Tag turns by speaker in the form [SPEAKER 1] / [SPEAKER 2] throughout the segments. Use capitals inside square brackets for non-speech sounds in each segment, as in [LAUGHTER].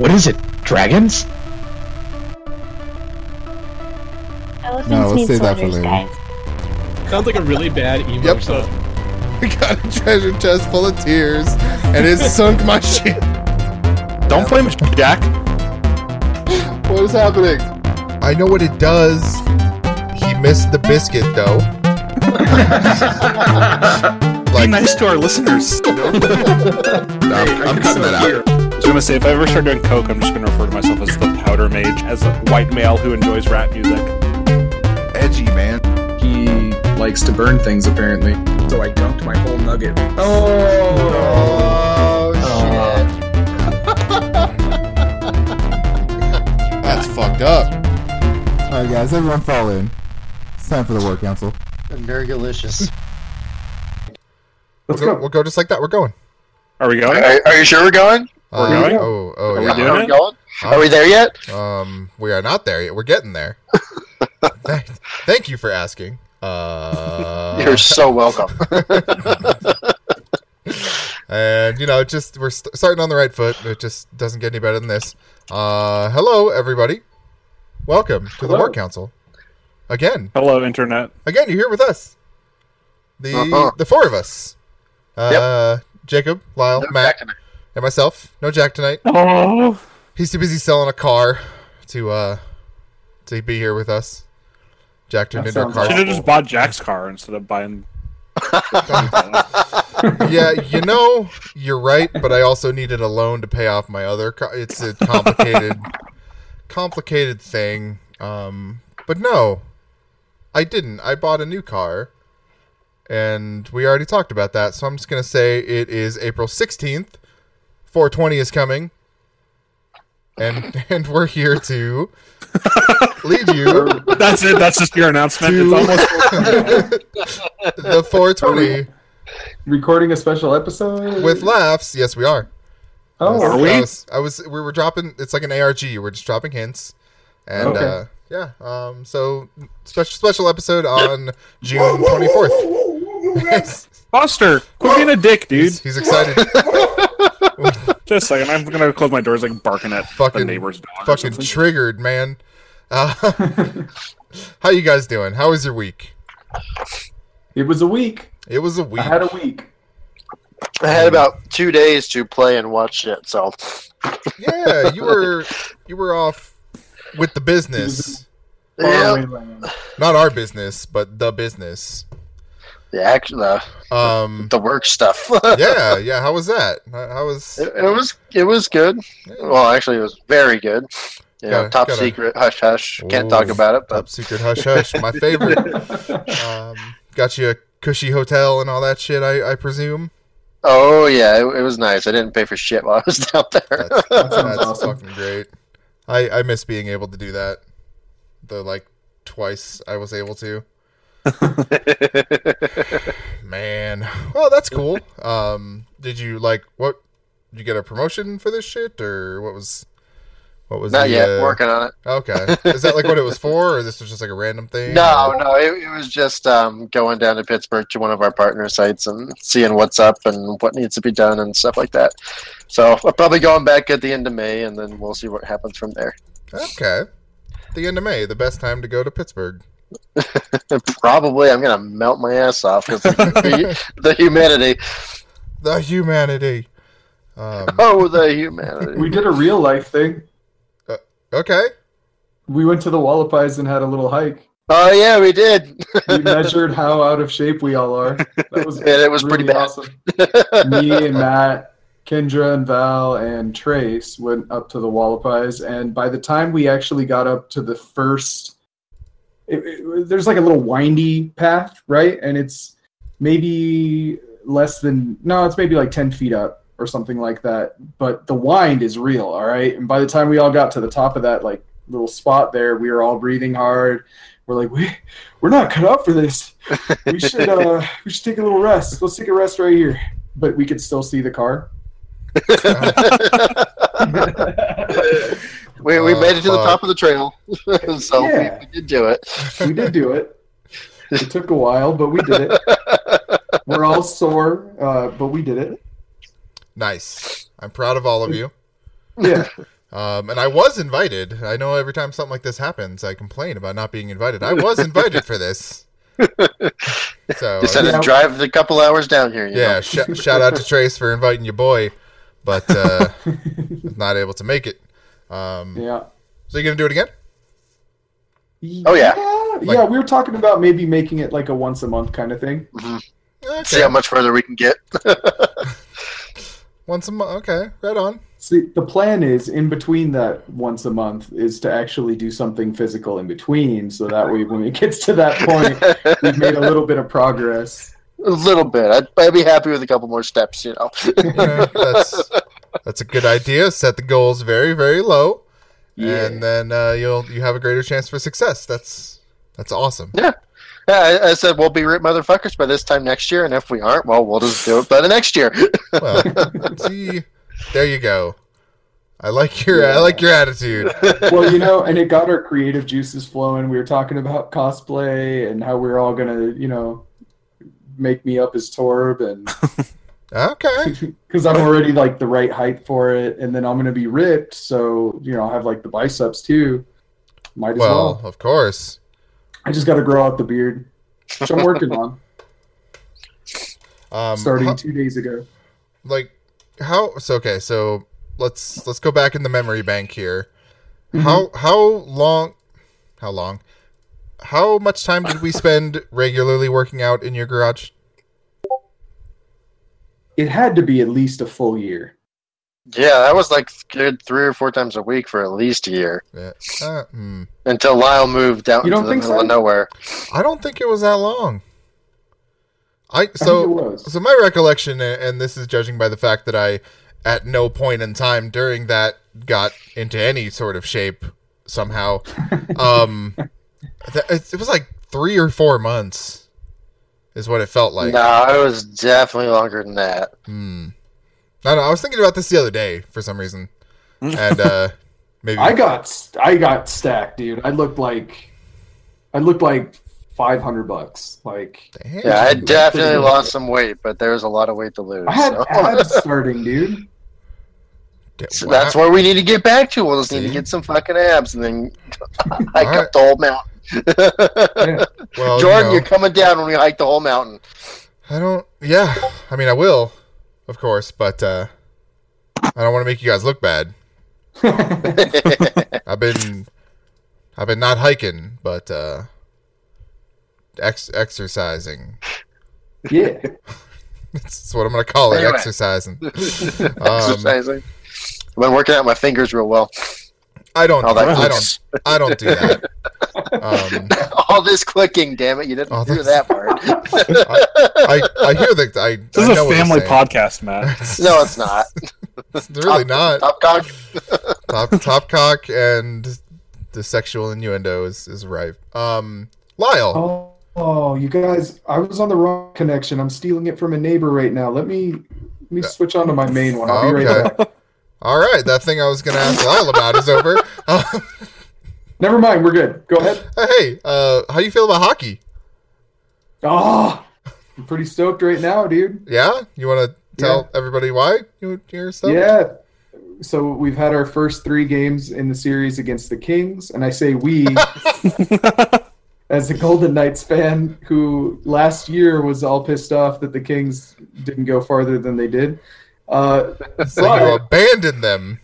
[SPEAKER 1] What is it? Dragons?
[SPEAKER 2] Elephants
[SPEAKER 3] No, let's
[SPEAKER 2] need
[SPEAKER 3] save that for
[SPEAKER 2] soldiers,
[SPEAKER 3] later.
[SPEAKER 2] guys.
[SPEAKER 4] Sounds like a really bad emo
[SPEAKER 3] Yep.
[SPEAKER 4] song. [LAUGHS]
[SPEAKER 3] We got a treasure chest full of tears, and it [LAUGHS] sunk my ship.
[SPEAKER 5] Don't play blame Jack.
[SPEAKER 3] What is happening? I know what it does. He missed the biscuit, though. [LAUGHS]
[SPEAKER 5] Be nice to our listeners.
[SPEAKER 3] I'm, I'm cutting that out.
[SPEAKER 5] I was gonna say if I ever start doing coke, I'm just gonna refer to myself as the powder mage, as a white male who enjoys rap music.
[SPEAKER 3] Edgy, man.
[SPEAKER 6] He likes to burn things apparently. So I dunked my whole nugget.
[SPEAKER 3] Oh, oh [LAUGHS] That's fucked up.
[SPEAKER 7] All right, guys, everyone fall in. It's time for the war council.
[SPEAKER 8] Very delicious.
[SPEAKER 3] We'll go, we'll go just like that. We're going.
[SPEAKER 5] Are we going?
[SPEAKER 8] Are, are you sure we're going?
[SPEAKER 3] Uh,
[SPEAKER 5] going?
[SPEAKER 3] Oh, oh,
[SPEAKER 5] Are we doing
[SPEAKER 8] Are
[SPEAKER 5] it?
[SPEAKER 8] going? Are we there yet?
[SPEAKER 3] Um, we are not there yet. We're getting there. [LAUGHS] Thank, thank you for asking. Uh,
[SPEAKER 8] You're so welcome. [LAUGHS]
[SPEAKER 3] and you know, just we're st- starting on the right foot. It just doesn't get any better than this. Uh, hello, everybody. Welcome to the War Council. Again,
[SPEAKER 5] Hello, internet.
[SPEAKER 3] again, you're here with us. The
[SPEAKER 8] Uh-huh.
[SPEAKER 3] the four of us. Uh, Jacob, Lyle,
[SPEAKER 8] No
[SPEAKER 3] Matt,
[SPEAKER 8] Jack and
[SPEAKER 3] myself. No Jack tonight.
[SPEAKER 5] Oh,
[SPEAKER 3] He's too busy selling a car to uh to be here with us. Jack turned
[SPEAKER 6] That
[SPEAKER 3] into a car.
[SPEAKER 5] should have just bought Jack's car instead of buying. [LAUGHS]
[SPEAKER 3] yeah, you know, you're right, but I also needed a loan to pay off my other car. It's a complicated [LAUGHS] complicated thing. Um but no. I didn't. I bought a new car. And we already talked about that, so I'm just going to say it is April 16th. 420 is coming. And [LAUGHS] and we're here to lead you
[SPEAKER 5] That's it. That's just your announcement.
[SPEAKER 3] to
[SPEAKER 5] It's almost. [LAUGHS]
[SPEAKER 3] the 420
[SPEAKER 6] Recording a special episode
[SPEAKER 3] with laughs. Yes, we are.
[SPEAKER 6] Oh,
[SPEAKER 3] I was,
[SPEAKER 5] Are we?
[SPEAKER 3] I was, I was- we were dropping. It's like an ARG. We're just dropping hints, and
[SPEAKER 6] Okay.
[SPEAKER 3] uh, yeah. Um. So special special episode on June twenty fourth.
[SPEAKER 5] Foster, quit being a dick, dude.
[SPEAKER 3] He's, he's excited. [LAUGHS]
[SPEAKER 5] Just a second. I'm gonna close my doors, like barking at the
[SPEAKER 3] Fucking-
[SPEAKER 5] neighbor's dog.
[SPEAKER 3] Fucking triggered, man. Uh, [LAUGHS] how you guys doing? How was your week?
[SPEAKER 6] it was a week.
[SPEAKER 3] It was a week.
[SPEAKER 6] I had a week.
[SPEAKER 8] I had about two days to play and watch shit, so
[SPEAKER 3] Yeah, you were you were off with the business.
[SPEAKER 8] yeah,
[SPEAKER 3] Not our business, but the business.
[SPEAKER 8] The action, the,
[SPEAKER 3] Um.
[SPEAKER 8] the work stuff. [LAUGHS]
[SPEAKER 3] Yeah, yeah. How was that? How how was?
[SPEAKER 8] it, it was it was good. Well, actually, it was very good. You know,
[SPEAKER 3] Gotta-
[SPEAKER 8] top
[SPEAKER 3] gotta-
[SPEAKER 8] secret, hush hush. Can't talk about it, but
[SPEAKER 3] Top secret hush hush, my favorite. [LAUGHS] um, got you a cushy hotel and all that shit. I, I presume.
[SPEAKER 8] oh yeah, it, it was nice. I didn't pay for shit while I was [LAUGHS] down there.
[SPEAKER 3] That's,
[SPEAKER 6] That
[SPEAKER 3] that's
[SPEAKER 6] awesome.
[SPEAKER 3] fucking great. I I miss being able to do that. The like twice I was able to. Man, well that's cool. Um, did you like what? Did you get a promotion for this shit, or what was? What was
[SPEAKER 8] Not
[SPEAKER 3] the,
[SPEAKER 8] yet.
[SPEAKER 3] uh,
[SPEAKER 8] Working on it.
[SPEAKER 3] Okay, is that like what it was for, or this was just like a random thing?
[SPEAKER 8] No,
[SPEAKER 3] or-
[SPEAKER 8] no, it, it was just um, going down to Pittsburgh to one of our partner sites and seeing what's up and what needs to be done and stuff like that. So I'll probably going back at the end of May, and then we'll see what happens from there.
[SPEAKER 3] Okay. The end of May, the best time to go to Pittsburgh. [LAUGHS]
[SPEAKER 8] Probably I'm gonna melt my ass off because the, [LAUGHS] the humidity.
[SPEAKER 3] The humanity. Um,
[SPEAKER 8] Oh, the humanity.
[SPEAKER 6] We did a real life thing.
[SPEAKER 3] okay.
[SPEAKER 6] We went to the Hualapais and had a little hike.
[SPEAKER 8] Oh yeah, we did.
[SPEAKER 6] We measured how out of shape we all are. That was [LAUGHS]
[SPEAKER 8] Yeah, it was pretty bad.
[SPEAKER 6] awesome. Me and Matt, Kendra and Val and Trace went up to the Hualapais, and by the time we actually got up to the first, it, it- there's like a little windy path, right? And it's maybe less than no, it's maybe like ten feet up or something like that. But the wind is real, all right. And by the time we all got to the top of that like little spot there, we were all breathing hard. We're like, we we're not cut out for this. We should uh we should take a little rest. Let's take a rest right here. But we could still see the car. [LAUGHS] [LAUGHS]
[SPEAKER 8] we we
[SPEAKER 3] Oh,
[SPEAKER 8] made it to the
[SPEAKER 3] fuck.
[SPEAKER 8] top of the trail, [LAUGHS] so we-
[SPEAKER 6] Yeah.
[SPEAKER 8] we, did do it.
[SPEAKER 6] we did do it. It took a while, but we did it. [LAUGHS] We're all sore, uh, but we did it.
[SPEAKER 3] Nice. I'm proud of all of you.
[SPEAKER 6] Yeah.
[SPEAKER 3] Um, and I was invited. I know every time something like this happens, I complain about not being invited. I was invited for this. [LAUGHS] So
[SPEAKER 8] Just had
[SPEAKER 6] Yeah.
[SPEAKER 8] to drive a couple hours down here. You
[SPEAKER 3] yeah,
[SPEAKER 8] know?
[SPEAKER 3] sh- shout out to Trace for inviting your boy, but uh, not able to make it. Um,
[SPEAKER 6] Yeah.
[SPEAKER 3] So you gonna do it again?
[SPEAKER 8] Oh, yeah.
[SPEAKER 6] yeah. yeah, we were talking about maybe making it like a once a month kind of thing.
[SPEAKER 3] Okay.
[SPEAKER 8] See how much further we can get. [LAUGHS]
[SPEAKER 3] Once a month. Okay, right on.
[SPEAKER 6] See, the plan is in between that once a month is to actually do something physical in between, so that way when it gets to that point, [LAUGHS] we've made a little bit of progress.
[SPEAKER 8] a little bit. I'd, I'd be happy with a couple more steps. You know.
[SPEAKER 3] Yeah, that's [LAUGHS] that's a good idea. Set the goals very very low,
[SPEAKER 6] Yeah.
[SPEAKER 3] and then uh, you'll you have a greater chance for success. That's that's awesome.
[SPEAKER 8] Yeah. Yeah, I, I said we'll be rip motherfuckers by this time next year, and if we aren't, well, we'll just do it by the next year.
[SPEAKER 3] Well, [LAUGHS] see, there you go. I like your I like your attitude.
[SPEAKER 6] well, you know, and it got our creative juices flowing. We were talking about cosplay and how we are all gonna, you know, make me up as Torb, and [LAUGHS]
[SPEAKER 3] Okay. [LAUGHS]
[SPEAKER 6] because I'm already like the right height for it, and then I'm gonna be ripped, so you know, I'll have like the biceps too. Might as well.
[SPEAKER 3] Well, of course.
[SPEAKER 6] I just got to grow out the beard, which I'm working on.
[SPEAKER 3] Um,
[SPEAKER 6] Starting
[SPEAKER 3] how-
[SPEAKER 6] two days ago.
[SPEAKER 3] like how? So okay. So let's let's go back in the memory bank here.
[SPEAKER 6] Mm-hmm.
[SPEAKER 3] How how long? How long? How much time did we spend regularly working out in your garage?
[SPEAKER 6] It had to be at least a full year.
[SPEAKER 8] yeah, that was like good three or four times a week for at least a year
[SPEAKER 3] Yeah. Uh, hmm.
[SPEAKER 8] until Lyle moved out
[SPEAKER 6] You don't
[SPEAKER 8] the
[SPEAKER 6] think
[SPEAKER 8] middle
[SPEAKER 6] so?
[SPEAKER 8] of nowhere.
[SPEAKER 3] I don't think it was that long. I
[SPEAKER 6] I think it
[SPEAKER 3] so
[SPEAKER 6] was.
[SPEAKER 3] so my recollection, and this is judging by the fact that I, at no point in time during that, got into any sort of shape somehow. [LAUGHS] um, it, it was like three or four months, is what it felt like.
[SPEAKER 8] no, it was definitely longer than that.
[SPEAKER 3] Hmm. I don't know. I was thinking about this the other day for some reason, and uh, [LAUGHS] maybe
[SPEAKER 6] I got I got stacked, dude. I looked like I looked like five hundred bucks. Like
[SPEAKER 3] Damn.
[SPEAKER 8] Yeah, I
[SPEAKER 6] Pretty
[SPEAKER 8] definitely
[SPEAKER 6] good.
[SPEAKER 8] lost some weight, but there was a lot of weight to lose.
[SPEAKER 6] I had
[SPEAKER 8] so.
[SPEAKER 6] abs [LAUGHS] starting, dude.
[SPEAKER 8] So that's where we need to get back to. We'll just need to get some fucking abs and then [LAUGHS] hike
[SPEAKER 3] Alright.
[SPEAKER 8] up the whole mountain.
[SPEAKER 6] Yeah.
[SPEAKER 3] well, you
[SPEAKER 8] Jordan,
[SPEAKER 3] know,
[SPEAKER 8] you're coming down when we hike the whole mountain.
[SPEAKER 3] I don't. Yeah, I mean, I will, of course, but uh, I don't want to make you guys look bad. [LAUGHS] I've been, I've been not hiking, but uh, ex- exercising.
[SPEAKER 6] yeah. [LAUGHS]
[SPEAKER 3] That's what I'm gonna call it.
[SPEAKER 8] Anyway.
[SPEAKER 3] Exercising. [LAUGHS] Um,
[SPEAKER 8] Exercising. I've been working out my fingers real well.
[SPEAKER 3] I don't.
[SPEAKER 8] All
[SPEAKER 3] Do,
[SPEAKER 8] that
[SPEAKER 3] I don't. I don't do that. [LAUGHS] Um,
[SPEAKER 8] All this clicking, damn it! You didn't
[SPEAKER 3] All
[SPEAKER 8] do
[SPEAKER 3] this-
[SPEAKER 8] that part. [LAUGHS]
[SPEAKER 3] I, I hear that. I.
[SPEAKER 5] This
[SPEAKER 3] I
[SPEAKER 5] is
[SPEAKER 3] know
[SPEAKER 5] a family podcast, Matt. [LAUGHS]
[SPEAKER 8] no, it's not.
[SPEAKER 3] It's really not.
[SPEAKER 8] Top cock.
[SPEAKER 3] top top cock and the sexual innuendo is is right. Um, Lyle.
[SPEAKER 6] Oh, oh, you guys! I was on the wrong connection. I'm stealing it from a neighbor right now. Let me let me switch on to my main one. I'll be right back.
[SPEAKER 3] All right, that thing I was gonna ask Lyle about is over. [LAUGHS] Uh,
[SPEAKER 6] Never mind. We're good. Go ahead.
[SPEAKER 3] hey, uh, how do you feel about hockey?
[SPEAKER 6] Oh, I'm pretty stoked right now, dude.
[SPEAKER 3] Yeah, you want to tell everybody why you stuff?
[SPEAKER 6] Yeah. So we've had our first three games in the series against the Kings, and I say we [LAUGHS] as a Golden Knights fan who last year was all pissed off that the Kings didn't go farther than they did. Uh,
[SPEAKER 3] So you abandoned them.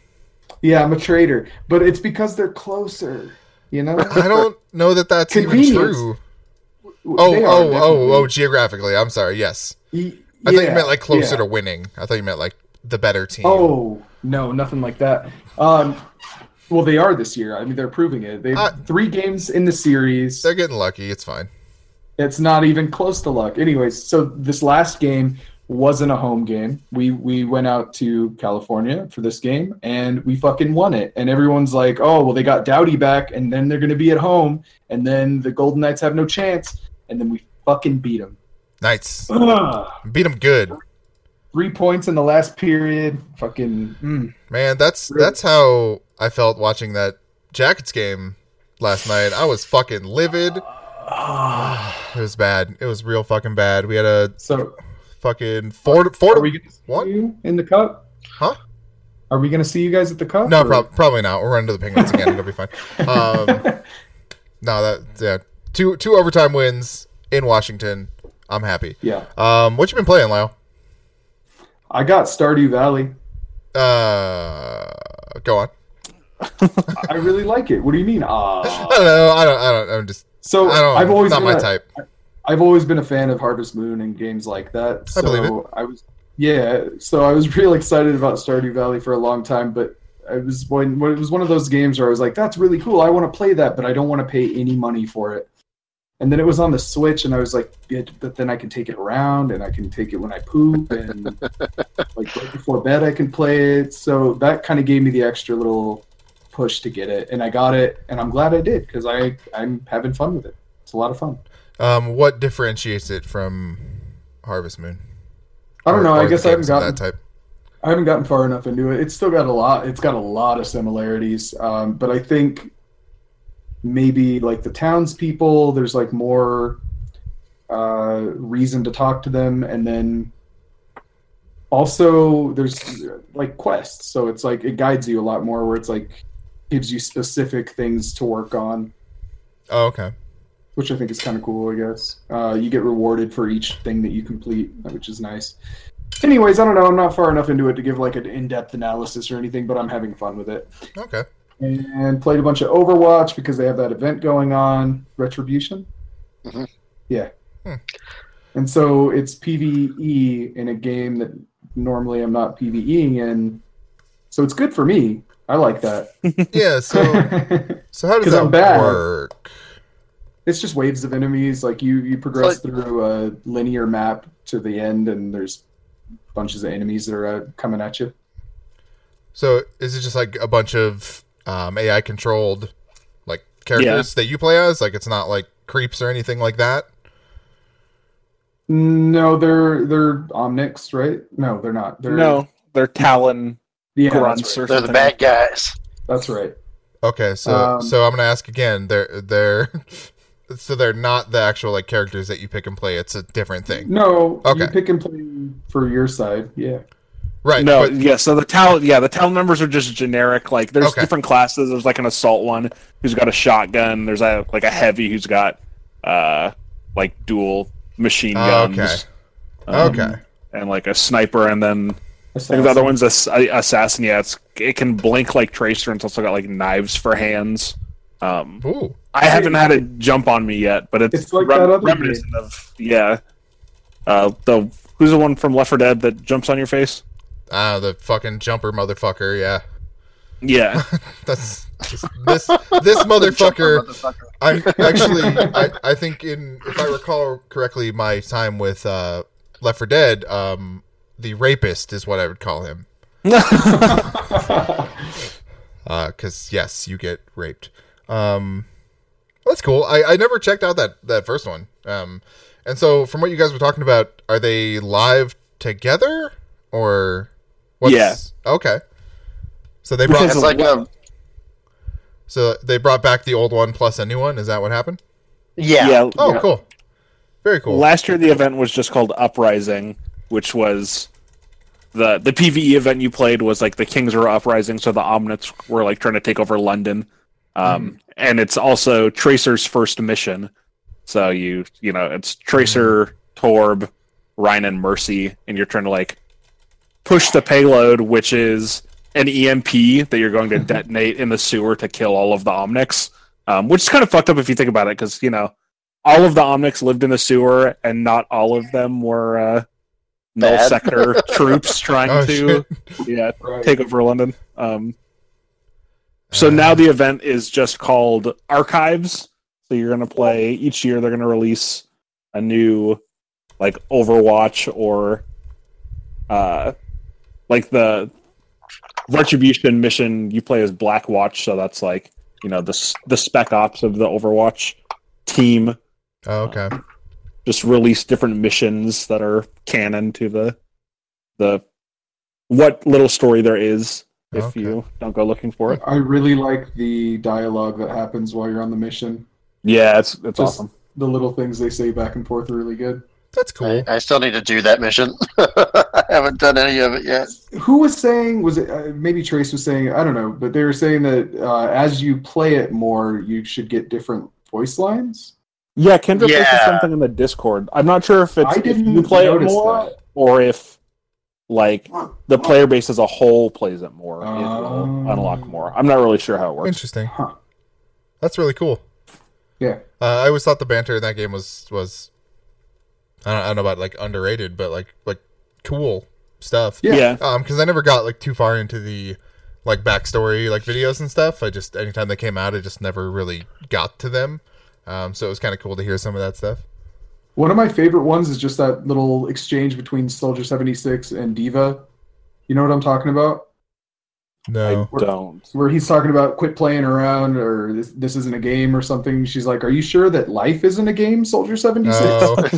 [SPEAKER 6] yeah, I'm a traitor, but it's because they're closer. You know,
[SPEAKER 3] I don't know that that's even true. Oh,
[SPEAKER 6] are,
[SPEAKER 3] oh, oh, oh, geographically. I'm sorry. Yes, I thought you meant like closer
[SPEAKER 6] yeah.
[SPEAKER 3] to winning. I thought you meant like the better team.
[SPEAKER 6] Oh no, nothing like that. Um, well, they are this year. I mean, they're proving it. They
[SPEAKER 3] Uh,
[SPEAKER 6] three games in the series.
[SPEAKER 3] they're getting lucky. It's fine.
[SPEAKER 6] It's not even close to luck. Anyways, so this last game wasn't a home game. We we went out to California for this game and we fucking won it. And everyone's like, "Oh, well they got Doughty back and then they're going to be at home and then the Golden Knights have no chance." And then we fucking beat them.
[SPEAKER 3] Nice. Beat them good.
[SPEAKER 6] 3 points in the last period. Fucking mm.
[SPEAKER 3] Man, that's that's how I felt watching that Jackets game last night. I was fucking livid. [SIGHS] It was bad. It was real fucking bad. We had a
[SPEAKER 6] So,
[SPEAKER 3] fucking four four
[SPEAKER 6] are we going to
[SPEAKER 3] What?
[SPEAKER 6] see you in the cup?
[SPEAKER 3] huh?
[SPEAKER 6] Are we going to see you guys at the cup?
[SPEAKER 3] No, prob- probably not. Run to the Penguins again. It'll be fine. [LAUGHS] Um, no, that yeah, two two overtime wins in Washington. I'm happy.
[SPEAKER 6] yeah.
[SPEAKER 3] Um, what you been playing, Lyle?
[SPEAKER 6] I got Stardew Valley.
[SPEAKER 3] Uh, go on. [LAUGHS]
[SPEAKER 6] I really like it. What do you mean? [LAUGHS]
[SPEAKER 3] I
[SPEAKER 6] Ah.
[SPEAKER 3] don't know. I don't. I don't. I'm just.
[SPEAKER 6] So
[SPEAKER 3] I don't.
[SPEAKER 6] I've always
[SPEAKER 3] not my
[SPEAKER 6] a-
[SPEAKER 3] type.
[SPEAKER 6] I've always been a fan of Harvest Moon and games like that. So
[SPEAKER 3] I believe it.
[SPEAKER 6] I was yeah, so I was [LAUGHS] real excited about Stardew Valley for a long time, but I was when, when it was one of those games where I was like, that's really cool. I want to play that, but I don't want to pay any money for it. And then it was on the Switch, and I was like, yeah, but then I can take it around, and I can take it when I poop, and [LAUGHS] like right before bed, I can play it. So that kind of gave me the extra little push to get it, and I got it, and I'm glad I did because I I'm having fun with it. It's a lot of fun.
[SPEAKER 3] Um, what differentiates it from Harvest Moon?
[SPEAKER 6] I don't
[SPEAKER 3] Or-
[SPEAKER 6] know. I guess I haven't gotten
[SPEAKER 3] that type.
[SPEAKER 6] I haven't gotten far enough into it. It's still got a lot. It's got a lot of similarities, um, but I think maybe like the townspeople, there's like more uh, reason to talk to them, and then also there's like quests. So it's like it guides you a lot more, where it's like gives you specific things to work on,
[SPEAKER 3] Oh, okay.
[SPEAKER 6] Which I think is kind of cool. I guess uh, you get rewarded for each thing that you complete, which is nice. Anyways, I don't know. I'm not far enough into it to give like an in-depth analysis or anything, but I'm having fun with it.
[SPEAKER 3] Okay.
[SPEAKER 6] And played a bunch of Overwatch because they have that event going on, Retribution.
[SPEAKER 8] Mhm.
[SPEAKER 6] Yeah.
[SPEAKER 3] Hmm.
[SPEAKER 6] And so it's PVE in a game that normally I'm not PVEing in. So it's good for me. I like that. [LAUGHS]
[SPEAKER 3] Yeah. So [LAUGHS] so how does that
[SPEAKER 6] I'm bad.
[SPEAKER 3] work?
[SPEAKER 6] It's just waves of enemies. Like you, you progress through a linear map to the end, and there's bunches of enemies that are uh, coming at you.
[SPEAKER 3] So is it just like a bunch of um, AI controlled like characters that you play as? Like it's not like creeps or anything like that.
[SPEAKER 6] No, they're they're Omnics, right? No, they're not. They're
[SPEAKER 5] No, they're Talon
[SPEAKER 6] yeah,
[SPEAKER 5] grunts
[SPEAKER 6] that's
[SPEAKER 5] or
[SPEAKER 6] right.
[SPEAKER 8] They're the bad guys.
[SPEAKER 6] That's right.
[SPEAKER 3] Okay, so
[SPEAKER 6] Um,
[SPEAKER 3] so I'm gonna ask again. They're they're [LAUGHS] so they're not the actual like characters that you pick and play. It's a different thing,
[SPEAKER 6] No, you pick and play for your side. Yeah.
[SPEAKER 3] right?
[SPEAKER 5] no,
[SPEAKER 3] but-
[SPEAKER 5] yeah. So the Talon, yeah, the Talon members are just generic. Like, there's
[SPEAKER 3] Okay.
[SPEAKER 5] different classes. There's like an assault one who's got a shotgun. There's a like a heavy who's got uh like dual machine
[SPEAKER 3] Oh,
[SPEAKER 5] guns.
[SPEAKER 3] okay.
[SPEAKER 5] um,
[SPEAKER 3] Okay.
[SPEAKER 5] And like a sniper, and then I think the other one's ass- assassin. Yeah, it's it can blink like Tracer, and it's also got like knives for hands. Um,
[SPEAKER 3] Ooh.
[SPEAKER 5] I haven't had it jump on me yet, but it's,
[SPEAKER 6] It's like
[SPEAKER 5] rem-
[SPEAKER 6] that other
[SPEAKER 5] reminiscent of yeah. Uh, the who's the one from Left 4 Dead that jumps on your face?
[SPEAKER 3] Ah, the fucking jumper motherfucker. Yeah,
[SPEAKER 5] Yeah, [LAUGHS]
[SPEAKER 3] that's this this, [LAUGHS] this motherfucker. I actually, I, I think in if I recall correctly, my time with uh, Left 4 Dead, um, the rapist is what I would call him. [LAUGHS] Because yes, you get raped. Um, that's cool. I, I never checked out that that first one. Um, and so from what you guys were talking about, are they live together or? What?
[SPEAKER 5] Yeah.
[SPEAKER 3] Okay. So they brought
[SPEAKER 8] It's like a
[SPEAKER 3] so they brought back the old one plus a new one. Is that what happened?
[SPEAKER 8] yeah.
[SPEAKER 5] yeah.
[SPEAKER 3] Oh,
[SPEAKER 6] Yeah.
[SPEAKER 3] cool. Very cool.
[SPEAKER 5] Last year the event was just called Uprising, which was the the PVE event you played was like the Kings were uprising, so the Omnics were like trying to take over London. Um, and it's also Tracer's first mission. So you you know it's Tracer, Torb, Rein, and Mercy, and you're trying to like push the payload, which is an EMP that you're going to detonate in the sewer to kill all of the Omnics. Um, which is kind of fucked up if you think about it, because you know all of the Omnics lived in the sewer, and not all of them were uh, null sector [LAUGHS] troops trying
[SPEAKER 3] Oh,
[SPEAKER 5] to yeah
[SPEAKER 6] Right.
[SPEAKER 5] take over London. Um, so now the event is just called Archives. So you're gonna play each year. They're gonna release a new like Overwatch or uh like the Retribution mission. You play as Black Watch, so that's like you know the the spec ops of the Overwatch team.
[SPEAKER 3] Oh, okay.
[SPEAKER 5] Just release different missions that are canon to the the what little story there is if
[SPEAKER 3] Okay.
[SPEAKER 5] you don't go looking for it.
[SPEAKER 6] I really like the dialogue that happens while you're on the mission.
[SPEAKER 5] Yeah, it's it's
[SPEAKER 6] Just
[SPEAKER 5] awesome.
[SPEAKER 6] the little things they say back and forth are really good.
[SPEAKER 3] That's cool.
[SPEAKER 8] I, I still need to do that mission. [LAUGHS] I haven't done any of it yet.
[SPEAKER 6] Who was saying? Was it uh, maybe Trace was saying? I don't know, but they were saying that uh, as you play it more, you should get different voice lines.
[SPEAKER 5] Yeah, Kendra posted something in the Discord. I'm not sure if it's
[SPEAKER 6] I
[SPEAKER 5] if
[SPEAKER 6] didn't
[SPEAKER 5] you play it more
[SPEAKER 6] that.
[SPEAKER 5] or if like the player base as a whole plays it more. It
[SPEAKER 6] Oh.
[SPEAKER 5] will unlock more. I'm not really sure how it works.
[SPEAKER 3] Interesting.
[SPEAKER 6] Huh.
[SPEAKER 3] That's really cool.
[SPEAKER 6] Yeah.
[SPEAKER 3] Uh, I always thought the banter in that game was was I don't, I don't know about like underrated, but like like cool stuff.
[SPEAKER 6] Yeah.
[SPEAKER 5] Yeah.
[SPEAKER 3] Um, because I never got like too far into the like backstory like videos and stuff. I just anytime they came out, I just never really got to them. Um, so it was kind of cool to hear some of that stuff.
[SPEAKER 6] One of my favorite ones is just that little exchange between Soldier seventy six and D.Va. You know what I'm talking about?
[SPEAKER 3] No.
[SPEAKER 5] I don't.
[SPEAKER 6] Where he's talking about quit playing around or this, this isn't a game or something. She's like, "Are you sure that life isn't a game, Soldier 76?
[SPEAKER 3] Oh. [LAUGHS] [LAUGHS]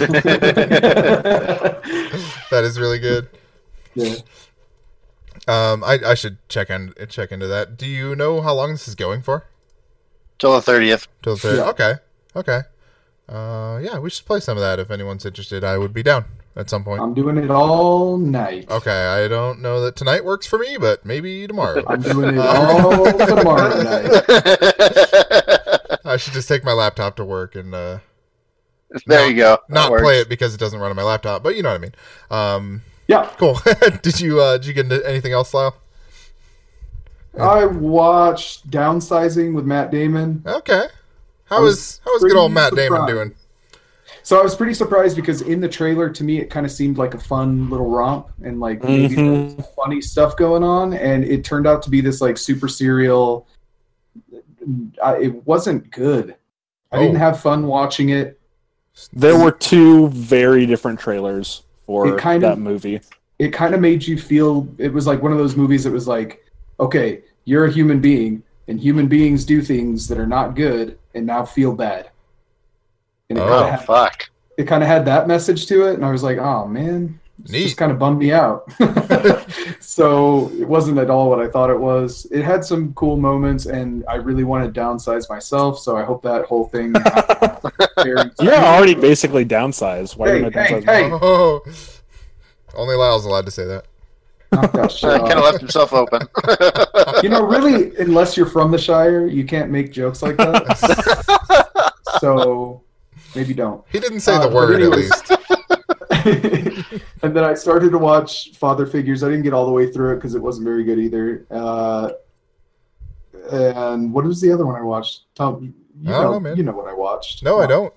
[SPEAKER 3] that is really good.
[SPEAKER 6] yeah.
[SPEAKER 3] Um, I, I should check on check into that. Do you know how long this is going for?
[SPEAKER 8] Till the thirtieth.
[SPEAKER 3] Till the thirtieth.
[SPEAKER 6] Yeah.
[SPEAKER 3] Okay. Okay. Uh, yeah, we should play some of that if anyone's interested. I would be down at some point.
[SPEAKER 6] I'm doing it all night.
[SPEAKER 3] Okay, I don't know that tonight works for me, but maybe tomorrow.
[SPEAKER 6] I'm doing it all tomorrow night. [LAUGHS]
[SPEAKER 3] I should just take my laptop to work and uh,
[SPEAKER 8] there you go. That
[SPEAKER 3] not
[SPEAKER 8] works.
[SPEAKER 3] play it because it doesn't run on my laptop. But you know what I mean. Um,
[SPEAKER 6] Yeah.
[SPEAKER 3] cool. [LAUGHS] did you uh, did you get into anything else, Lyle?
[SPEAKER 6] I watched Downsizing with Matt Damon.
[SPEAKER 3] Okay. How
[SPEAKER 6] I was
[SPEAKER 3] is how is good old Matt
[SPEAKER 6] pretty
[SPEAKER 3] Damon doing?
[SPEAKER 6] So I was pretty surprised because in the trailer, to me, it kind of seemed like a fun little romp and like maybe
[SPEAKER 5] Mhm.
[SPEAKER 6] some funny stuff going on, and it turned out to be this like super serial. I, it wasn't good. I didn't
[SPEAKER 3] Oh.
[SPEAKER 6] have fun watching it.
[SPEAKER 5] There were two very different trailers for
[SPEAKER 6] It kind
[SPEAKER 5] that
[SPEAKER 6] of-
[SPEAKER 5] movie.
[SPEAKER 6] It kind of made you feel. It was like one of those movies. that was like, okay, you're a human being, and human beings do things that are not good, and now feel bad. And it
[SPEAKER 3] Oh.
[SPEAKER 6] kind of had
[SPEAKER 8] fuck!
[SPEAKER 6] it kind of had that message to it, and I was like, "Oh man, this
[SPEAKER 3] Neat.
[SPEAKER 6] just kind of bummed me out." [LAUGHS] so it wasn't at all what I thought it was. It had some cool moments, and I really want to downsize myself. So I hope that whole thing. [LAUGHS] very-
[SPEAKER 5] You're already basically downsized. Why are you
[SPEAKER 6] Hey,
[SPEAKER 5] gonna
[SPEAKER 6] hey,
[SPEAKER 5] downsize?
[SPEAKER 6] hey.
[SPEAKER 5] more?
[SPEAKER 3] Oh, only Lyle's allowed to say that.
[SPEAKER 6] Knock that
[SPEAKER 8] kind of left himself open. [LAUGHS]
[SPEAKER 6] You know, really, unless you're from the Shire, you can't make jokes like that. [LAUGHS] so maybe don't.
[SPEAKER 3] He didn't say
[SPEAKER 6] Uh,
[SPEAKER 3] the
[SPEAKER 6] but
[SPEAKER 3] word at
[SPEAKER 6] anyways.
[SPEAKER 3] least. [LAUGHS]
[SPEAKER 6] and then I started to watch Father Figures. I didn't get all the way through it because it wasn't very good either. Uh, and what was the other one I watched? Tom, you
[SPEAKER 3] I
[SPEAKER 6] know,
[SPEAKER 3] know, man.
[SPEAKER 6] you know what I watched.
[SPEAKER 3] No, I
[SPEAKER 6] Come on.
[SPEAKER 3] don't.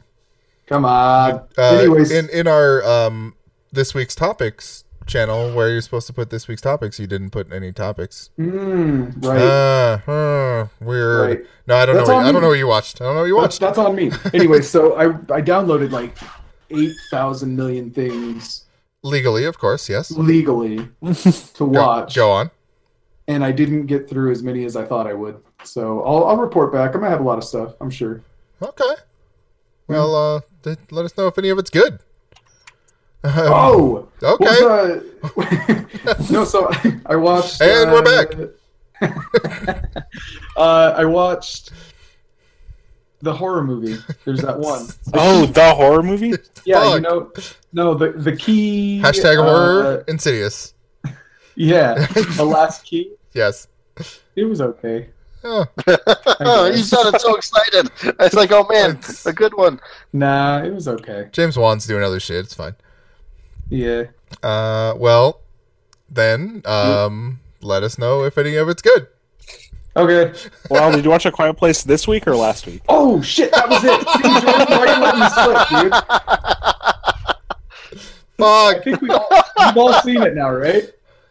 [SPEAKER 6] Come on.
[SPEAKER 3] Uh,
[SPEAKER 6] Anyways,
[SPEAKER 3] in in our um this week's topics channel, where you're supposed to put this week's topics, you didn't put any topics.
[SPEAKER 6] mm, right.
[SPEAKER 3] Uh, uh, weird.
[SPEAKER 6] right.
[SPEAKER 3] No, I don't
[SPEAKER 6] That's
[SPEAKER 3] know. What, I don't know what you watched. I don't know what you watched.
[SPEAKER 6] that's on me. Anyway, so I I downloaded like eight thousand million things
[SPEAKER 3] Legally, of course. Yes.
[SPEAKER 6] legally to watch,
[SPEAKER 3] go on.
[SPEAKER 6] and I didn't get through as many as I thought I would. So I'll I'll report back. I'm gonna have a lot of stuff. I'm sure.
[SPEAKER 3] Okay. Well, uh, let us know if any of it's good. Um, [LAUGHS]
[SPEAKER 6] Oh,
[SPEAKER 3] okay.
[SPEAKER 6] Was, [LAUGHS] uh, no, so I watched.
[SPEAKER 3] And we're back.
[SPEAKER 6] back. [LAUGHS] uh, I watched the horror movie. There's that one.
[SPEAKER 5] Oh, the horror movie?
[SPEAKER 6] Yeah, you know, no, the the key.
[SPEAKER 3] Hashtag
[SPEAKER 6] uh,
[SPEAKER 3] horror insidious.
[SPEAKER 6] Yeah, the last key.
[SPEAKER 3] Yes.
[SPEAKER 6] It was okay.
[SPEAKER 3] Oh,
[SPEAKER 8] oh, you sounded so excited. I was like, "Oh man, a good one."
[SPEAKER 6] Nah, it was okay.
[SPEAKER 3] James Wan's doing other shit. It's fine.
[SPEAKER 6] Yeah.
[SPEAKER 3] Uh, well, then, um, let us know if any of it's good.
[SPEAKER 6] Okay. [LAUGHS]
[SPEAKER 5] Well, did you watch A Quiet Place this week or last week?
[SPEAKER 6] Oh shit, that was it. See, Jordan, why you letting me slip, dude? I
[SPEAKER 3] Fuck.
[SPEAKER 6] think we've all, we've all seen it now, right?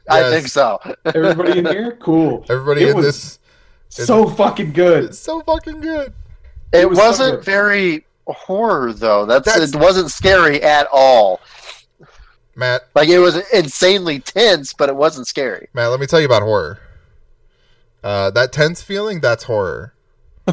[SPEAKER 8] I think so. [LAUGHS]
[SPEAKER 6] Everybody in here, cool.
[SPEAKER 3] Everybody
[SPEAKER 6] It
[SPEAKER 3] in this
[SPEAKER 6] So fucking good.
[SPEAKER 3] is so fucking good.
[SPEAKER 8] It,
[SPEAKER 6] was
[SPEAKER 8] wasn't
[SPEAKER 6] good.
[SPEAKER 8] very horror though. That's,
[SPEAKER 3] That's-
[SPEAKER 8] it. Wasn't scary at all.
[SPEAKER 3] Matt,
[SPEAKER 8] Like it was insanely tense, but it wasn't scary.
[SPEAKER 3] Matt, let me tell you about horror. Uh, that tense feeling, that's horror.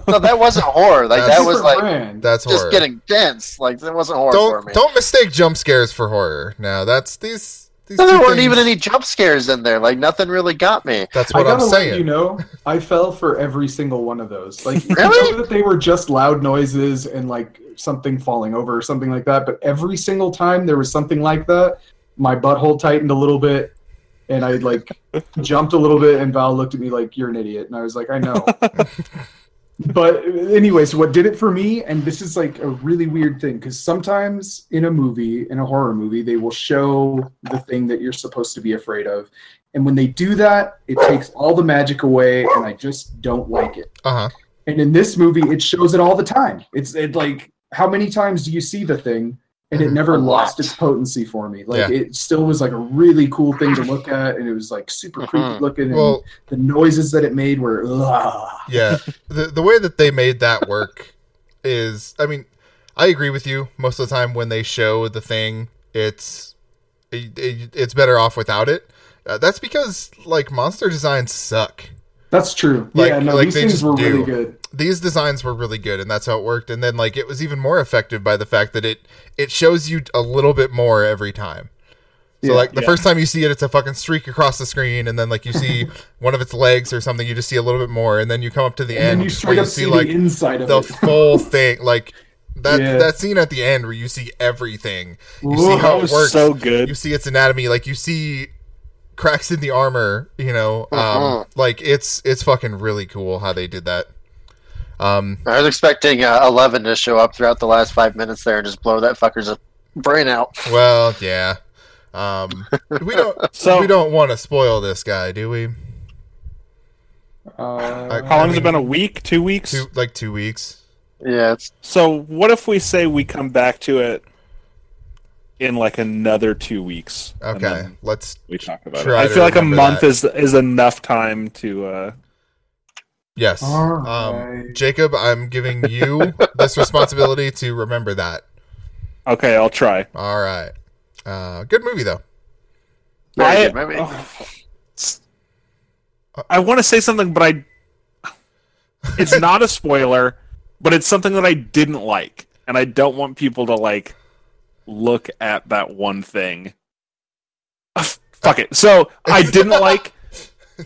[SPEAKER 8] No, that wasn't horror. Like
[SPEAKER 3] That's
[SPEAKER 8] that was like
[SPEAKER 6] brand.
[SPEAKER 3] That's
[SPEAKER 8] just
[SPEAKER 3] horror.
[SPEAKER 8] getting tense. Like that wasn't horror
[SPEAKER 3] don't
[SPEAKER 8] me.
[SPEAKER 3] don't mistake jump scares for horror. Now that's these these.
[SPEAKER 8] No, there weren't
[SPEAKER 3] things-
[SPEAKER 8] even any jump scares in there. Like nothing really got me.
[SPEAKER 3] That's what I'm saying.
[SPEAKER 6] you know, I fell for every single one of those. Like, [LAUGHS] you know that they were just loud noises and like something falling over or something like that. But every single time there was something like that, my butthole tightened a little bit, and I like [LAUGHS] jumped a little bit, and Val looked at me like, "You're an idiot," and I was like, "I know." [LAUGHS] but anyways, what did it for me, and this is like a really weird thing because sometimes in a movie, in a horror movie, they will show the thing that you're supposed to be afraid of. And when they do that, it takes all the magic away, and I just don't like it.
[SPEAKER 3] Uh huh.
[SPEAKER 6] And in this movie, it shows it all the time. It's it like how many times do you see the thing, and it
[SPEAKER 3] Mhm.
[SPEAKER 6] never lost its potency for me. Like
[SPEAKER 3] Yeah.
[SPEAKER 6] it still was like a really cool thing to look at, and it was like super
[SPEAKER 8] Mhm.
[SPEAKER 6] creepy looking. And
[SPEAKER 3] Well,
[SPEAKER 6] the noises that it made were ugh.
[SPEAKER 3] yeah. the the way that they made that work is, I mean, I agree with you. Most of the time, when they show the thing, it's it, it- it's better off without it. Uh, that's because like monster designs suck.
[SPEAKER 6] That's true.
[SPEAKER 3] Like-
[SPEAKER 6] yeah, no,
[SPEAKER 3] like
[SPEAKER 6] these things were
[SPEAKER 3] do.
[SPEAKER 6] really good.
[SPEAKER 3] these designs were really good and that's how it worked and then like it was even more effective by the fact that it it shows you a little bit more every time so
[SPEAKER 6] Yeah.
[SPEAKER 3] like the
[SPEAKER 5] Yeah.
[SPEAKER 3] first time you see it it's a fucking streak across the screen and then like you see [LAUGHS] one of its legs or something you just see a little bit more and then you come up to the
[SPEAKER 6] And
[SPEAKER 3] end
[SPEAKER 6] you
[SPEAKER 3] where
[SPEAKER 6] straight
[SPEAKER 3] you see
[SPEAKER 6] see
[SPEAKER 3] like
[SPEAKER 6] the inside of
[SPEAKER 3] the
[SPEAKER 6] it.
[SPEAKER 3] full [LAUGHS] thing like that
[SPEAKER 6] Yeah.
[SPEAKER 3] that scene at the end where you see everything you see how
[SPEAKER 5] That
[SPEAKER 3] it
[SPEAKER 5] was
[SPEAKER 3] works
[SPEAKER 5] so good.
[SPEAKER 3] you see its anatomy like you see cracks in the armor you know um
[SPEAKER 8] Mhm.
[SPEAKER 3] like it's it's fucking really cool how they did that um
[SPEAKER 8] I was expecting uh, Eleven to show up throughout the last five minutes there and just blow that fucker's brain out.
[SPEAKER 3] Well, yeah. Um, [LAUGHS] we don't.
[SPEAKER 5] So-
[SPEAKER 3] we don't want to spoil this guy, do we?
[SPEAKER 6] Uh,
[SPEAKER 5] How long has
[SPEAKER 3] I
[SPEAKER 5] it been? A week? Two weeks?
[SPEAKER 3] Two, like two weeks.
[SPEAKER 8] Yeah, it's
[SPEAKER 5] So what if we say we come back to it in like another two weeks?
[SPEAKER 3] Okay, let's.
[SPEAKER 5] we talk about it. I feel like a month
[SPEAKER 3] that.
[SPEAKER 5] is is enough time to. uh
[SPEAKER 3] Yes.
[SPEAKER 6] All
[SPEAKER 3] Um. Jacob, I'm giving you [LAUGHS] this responsibility to remember that.
[SPEAKER 5] Okay, I'll try.
[SPEAKER 3] All right. Uh, good movie though.
[SPEAKER 8] very
[SPEAKER 5] I,
[SPEAKER 8] good movie.
[SPEAKER 5] oh, I want to say something, but I. [LAUGHS] It's not a spoiler, but it's something that I didn't like, and I don't want people to like look at that one thing. Ugh, Fuck it. So I didn't [LAUGHS] like.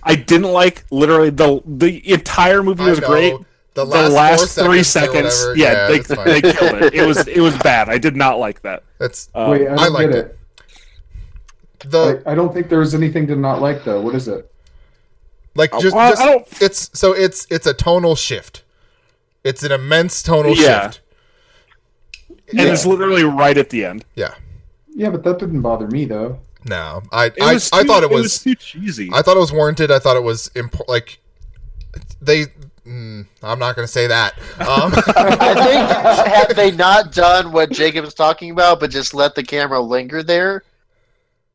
[SPEAKER 5] I didn't like literally the the entire movie was great.
[SPEAKER 3] The
[SPEAKER 5] The
[SPEAKER 3] last,
[SPEAKER 5] last,
[SPEAKER 3] four
[SPEAKER 5] three
[SPEAKER 3] seconds,
[SPEAKER 5] seconds,
[SPEAKER 3] whatever,
[SPEAKER 5] yeah, they, they killed it. It was it was [LAUGHS] bad. I did not like that.
[SPEAKER 3] That's
[SPEAKER 5] Um,
[SPEAKER 6] Wait, I
[SPEAKER 3] I liked
[SPEAKER 6] get
[SPEAKER 3] it.
[SPEAKER 6] it.
[SPEAKER 3] the
[SPEAKER 6] I, I don't think there was anything to not like though. What is it?
[SPEAKER 3] like just,
[SPEAKER 5] Well,
[SPEAKER 3] just
[SPEAKER 5] I don't-
[SPEAKER 3] it's so it's it's a tonal shift. It's an immense tonal
[SPEAKER 5] Yeah.
[SPEAKER 3] shift.
[SPEAKER 5] And it's literally right at the end.
[SPEAKER 3] Yeah.
[SPEAKER 6] Yeah, but that didn't bother me though.
[SPEAKER 3] No, I
[SPEAKER 5] It
[SPEAKER 3] I,
[SPEAKER 5] was
[SPEAKER 3] I thought it was
[SPEAKER 5] too cheesy.
[SPEAKER 3] I thought it was warranted. I thought it was important. like they. Mm, I'm not going to say that. Um, [LAUGHS] [LAUGHS]
[SPEAKER 8] I think had they not done what Jacob Jacob's talking about, but just let the camera linger there,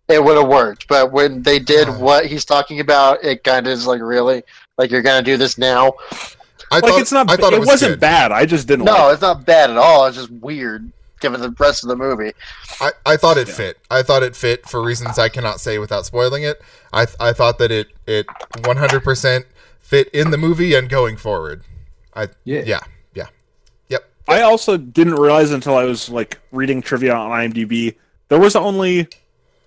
[SPEAKER 8] it would have worked. But when they did
[SPEAKER 3] Uh.
[SPEAKER 8] what he's talking about, it kind of is like really like you're gonna do this now.
[SPEAKER 3] I
[SPEAKER 5] like
[SPEAKER 3] thought
[SPEAKER 5] it's not.
[SPEAKER 3] I thought
[SPEAKER 5] it,
[SPEAKER 3] it, was
[SPEAKER 5] wasn't
[SPEAKER 3] good.
[SPEAKER 5] bad. I just didn't.
[SPEAKER 8] No,
[SPEAKER 5] like
[SPEAKER 8] it's not bad at all. It's just weird given the rest of the movie.
[SPEAKER 3] I, I thought it
[SPEAKER 5] Yeah.
[SPEAKER 3] fit. I thought it fit for reasons I cannot say without spoiling it. I I thought that it it 100% fit in the movie and going forward. I
[SPEAKER 6] Yeah.
[SPEAKER 3] yeah yeah yep.
[SPEAKER 5] I also didn't realize until I was like reading trivia on IMDb there was only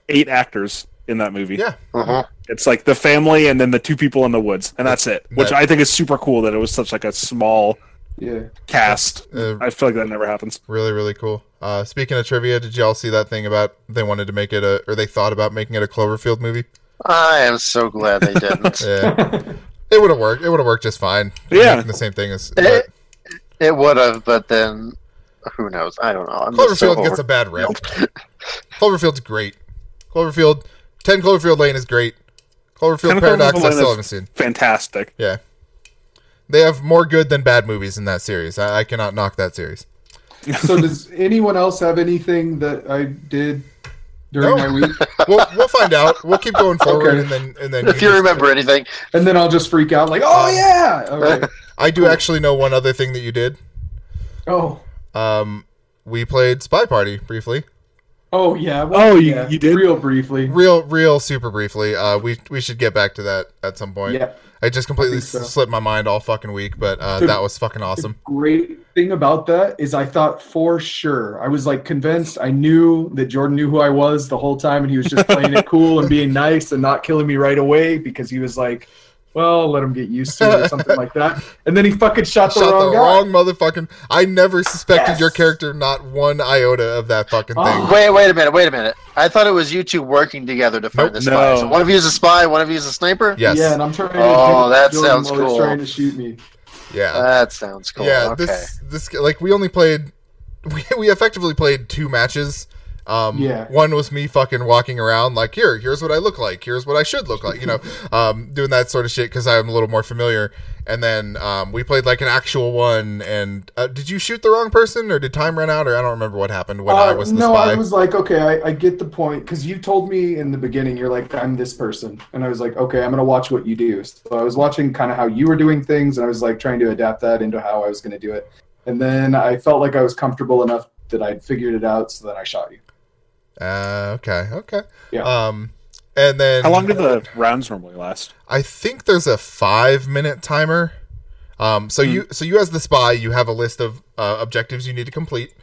[SPEAKER 5] eight actors in that movie.
[SPEAKER 3] Yeah.
[SPEAKER 8] Uh-huh.
[SPEAKER 5] It's like the family and then the two people in the woods, and that's it. Which
[SPEAKER 3] That-
[SPEAKER 5] I think is super cool that it was such like a small
[SPEAKER 6] Yeah.
[SPEAKER 5] cast.
[SPEAKER 3] Uh,
[SPEAKER 5] I feel like that never happens.
[SPEAKER 3] really really cool. Uh, speaking of trivia, did y'all see that thing about they wanted to make it a or they thought about making it a Cloverfield movie?
[SPEAKER 8] I am so glad they didn't. [LAUGHS]
[SPEAKER 3] Yeah, it would have worked. It would have worked just fine.
[SPEAKER 5] Yeah.
[SPEAKER 3] The same thing as. But
[SPEAKER 8] it would have, but then who knows? I don't know. I'm
[SPEAKER 3] Cloverfield
[SPEAKER 8] so
[SPEAKER 3] gets a bad rep. [LAUGHS] Cloverfield's great. Cloverfield, Ten Cloverfield Lane is great. Cloverfield
[SPEAKER 5] 10
[SPEAKER 3] Paradox,
[SPEAKER 5] Cloverfield
[SPEAKER 3] I still haven't seen.
[SPEAKER 5] Fantastic.
[SPEAKER 3] Yeah, they have more good than bad movies in that series. I, I cannot knock that series. [LAUGHS]
[SPEAKER 6] So does anyone else have anything that I did during
[SPEAKER 3] No.
[SPEAKER 6] my week? [LAUGHS]
[SPEAKER 3] We'll we'll find out. We'll keep going forward,
[SPEAKER 6] Okay.
[SPEAKER 3] and then and then [LAUGHS]
[SPEAKER 8] if you
[SPEAKER 3] just-
[SPEAKER 8] remember anything,
[SPEAKER 6] And then I'll just freak out like, oh yeah. All right.
[SPEAKER 3] I do actually know one other thing that you did.
[SPEAKER 6] Oh.
[SPEAKER 3] Um, we played SpyParty briefly.
[SPEAKER 6] Oh yeah. well,
[SPEAKER 5] Oh, you-
[SPEAKER 6] yeah.
[SPEAKER 5] you did?
[SPEAKER 6] real briefly.
[SPEAKER 3] Real, real, super briefly. Uh, we we should get back to that at some point.
[SPEAKER 6] Yeah.
[SPEAKER 3] I just completely
[SPEAKER 6] I so.
[SPEAKER 3] slipped my mind all fucking week, but uh,
[SPEAKER 6] Dude.
[SPEAKER 3] that was fucking awesome.
[SPEAKER 6] Great thing about that is I thought for sure I was like convinced I knew that Jordan knew who I was the whole time and he was just playing it cool and being [LAUGHS] nice and not killing me right away because he was like well, let him get used to it or something like that. [LAUGHS] And then he fucking shot the
[SPEAKER 3] Shot
[SPEAKER 6] wrong
[SPEAKER 3] the
[SPEAKER 6] guy.
[SPEAKER 3] wrong motherfucking. I never suspected
[SPEAKER 6] Yes.
[SPEAKER 3] your character not one iota of that fucking oh. thing.
[SPEAKER 6] Oh.
[SPEAKER 8] Wait, wait a minute, wait a minute. I thought it was you two working together to find
[SPEAKER 3] Nope.
[SPEAKER 8] the spy.
[SPEAKER 5] No.
[SPEAKER 8] So one of you is a spy, one of you is a sniper.
[SPEAKER 3] Yes.
[SPEAKER 6] Yeah, and I'm trying to
[SPEAKER 8] Oh,
[SPEAKER 6] kill
[SPEAKER 8] that
[SPEAKER 6] him
[SPEAKER 8] sounds
[SPEAKER 6] while he's
[SPEAKER 8] cool.
[SPEAKER 6] trying to shoot me.
[SPEAKER 3] Yeah.
[SPEAKER 8] That sounds cool.
[SPEAKER 3] yeah.
[SPEAKER 8] okay.
[SPEAKER 3] This this like we only played. [LAUGHS] We we effectively played two matches. Um,
[SPEAKER 6] Yeah.
[SPEAKER 3] One was me fucking walking around like, here, here's what I look like. Here's what I should look like. You know, [LAUGHS] um, doing that sort of shit because I'm a little more familiar. And then um, we played like an actual one. And uh, did you shoot the wrong person or did time run out or I don't remember what happened when I
[SPEAKER 6] Uh,
[SPEAKER 3] was the
[SPEAKER 6] no. I was like, okay, I, I get the point because you told me in the beginning you're like, I'm this person, and I was like, okay, I'm gonna watch what you do. So I was watching kind of how you were doing things, and I was like trying to adapt that into how I was gonna do it. And then I felt like I was comfortable enough that I'd figured it out, so then I shot you.
[SPEAKER 3] Uh, okay, okay.
[SPEAKER 6] Yeah.
[SPEAKER 3] Um, and then
[SPEAKER 5] How long do the rounds normally last?
[SPEAKER 3] I think there's a five minute timer. Um, so you so you as the spy, you have a list of uh, objectives you need to complete.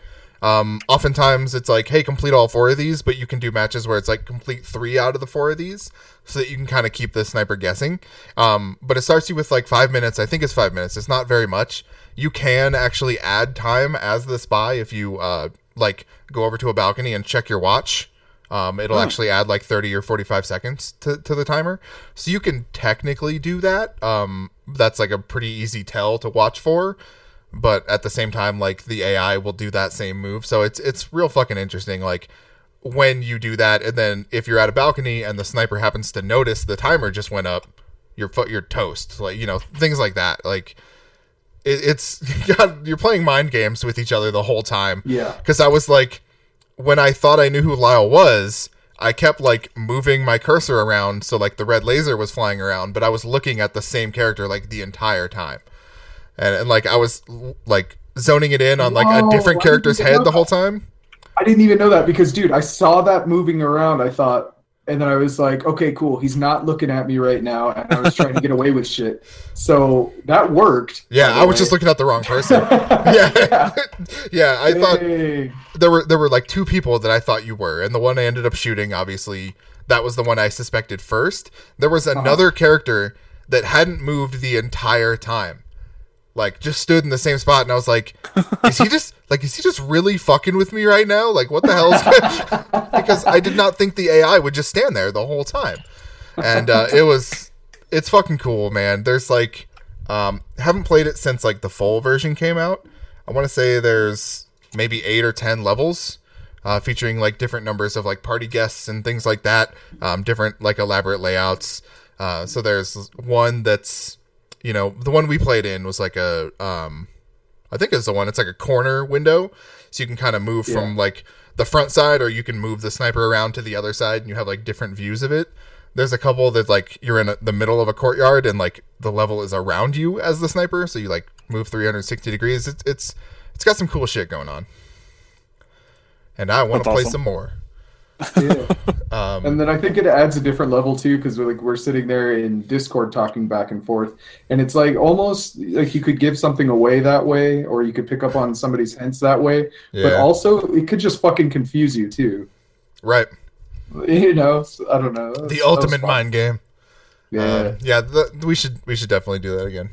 [SPEAKER 3] Um, oftentimes it's like, hey, complete all four of these, but you can do matches where it's like complete three out of the four of these, so that you can kind of keep the sniper guessing. Um, but it starts you with like five minutes. I think it's five minutes. It's not very much. You can actually add time as the spy if you uh, like go over to a balcony and check your watch. Um, it'll actually add like 30 or 45 seconds to, to the timer. So you can technically do that. Um, that's like a pretty easy tell to watch for. But at the same time, like the AI will do that same move. So it's it's real fucking interesting. Like when you do that, and then if you're at a balcony and the sniper happens to notice the timer just went up, your foot you're toast. Like you know things like that. Like it, it's [LAUGHS] God, you're playing mind games with each other the whole time
[SPEAKER 6] Yeah.
[SPEAKER 3] because I was like, when I thought I knew who Lyle was, I kept like moving my cursor around so like the red laser was flying around, but I was looking at the same character like the entire time, and, and like I was like zoning it in on like
[SPEAKER 6] Whoa,
[SPEAKER 3] a different character's head the whole time.
[SPEAKER 6] I didn't even know that because, dude, I saw that moving around. I thought, and then I was like, okay, cool. He's not looking at me right now, and I was trying to get away with shit. So that worked.
[SPEAKER 3] Yeah, I was just looking at the wrong [LAUGHS] person. yeah, [LAUGHS] yeah. I thought there were there were like two people that I thought you were, and the one I ended up shooting, obviously, that was the one I suspected first. There was uh-huh. another character that hadn't moved the entire time, like just stood in the same spot, and I was like, "Is he just like is he just really fucking with me right now? Like what the hell is?" [LAUGHS] because I did not think the AI would just stand there the whole time, and uh, it was it's fucking cool, man. There's like um, haven't played it since like the full version came out. I want to say there's maybe eight or ten levels, uh, featuring like different numbers of like party guests and things like that. Um, different like elaborate layouts. Uh, so there's one that's you know the one we played in was like a um, I think it's the one. It's like a corner window, so you can kind of move from like the front side, or you can move the sniper around to the other side, and you have like different views of it. There's a couple that like you're in a, the middle of a courtyard, and like the level is around you as the sniper, so you like move 360 degrees. It's it's it's got some cool shit going on, and I want to play
[SPEAKER 5] awesome.
[SPEAKER 3] some more.
[SPEAKER 6] Yeah.
[SPEAKER 3] Um,
[SPEAKER 6] And then I think it adds a different level too, because we're like we're sitting there in Discord talking back and forth, and it's like almost like you could give something away that way, or you could pick up on somebody's hints that way. But also, it could just fucking confuse you too.
[SPEAKER 3] right. [LAUGHS]
[SPEAKER 6] You know, So, I don't know. That was-
[SPEAKER 3] The ultimate mind game.
[SPEAKER 6] Yeah.
[SPEAKER 3] Uh, yeah. The, we should we should definitely do that again.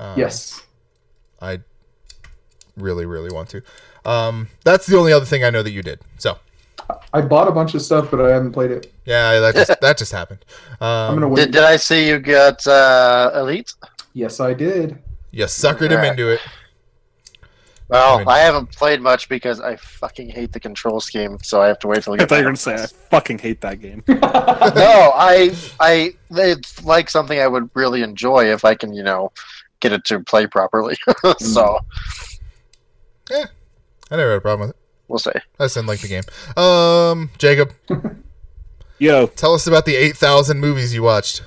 [SPEAKER 3] Um,
[SPEAKER 6] yes.
[SPEAKER 3] I really, really want to. Um, that's the only other thing I know that you did. So
[SPEAKER 6] I bought a bunch of stuff, but I haven't played it.
[SPEAKER 3] yeah, that just [LAUGHS] that just happened. Um,
[SPEAKER 6] I'm gonna wait.
[SPEAKER 8] Did, did I see you got uh, Elite?
[SPEAKER 6] Yes, I did.
[SPEAKER 3] you suckered him
[SPEAKER 8] Alright.
[SPEAKER 3] into it.
[SPEAKER 8] Well,
[SPEAKER 3] I
[SPEAKER 8] I haven't played much because I fucking hate the control scheme, so I have to wait till [LAUGHS] I
[SPEAKER 5] I
[SPEAKER 8] get
[SPEAKER 5] thought you were
[SPEAKER 8] back.
[SPEAKER 5] gonna say I fucking hate that game. [LAUGHS]
[SPEAKER 8] no, I I it's like something I would really enjoy if I can, you know, get it to play properly. so yeah,
[SPEAKER 3] I never had a problem with it.
[SPEAKER 8] We'll see.
[SPEAKER 3] I just didn't like the game. Um, Jacob, [LAUGHS]
[SPEAKER 5] Yo,
[SPEAKER 3] tell us about the eight thousand movies you watched.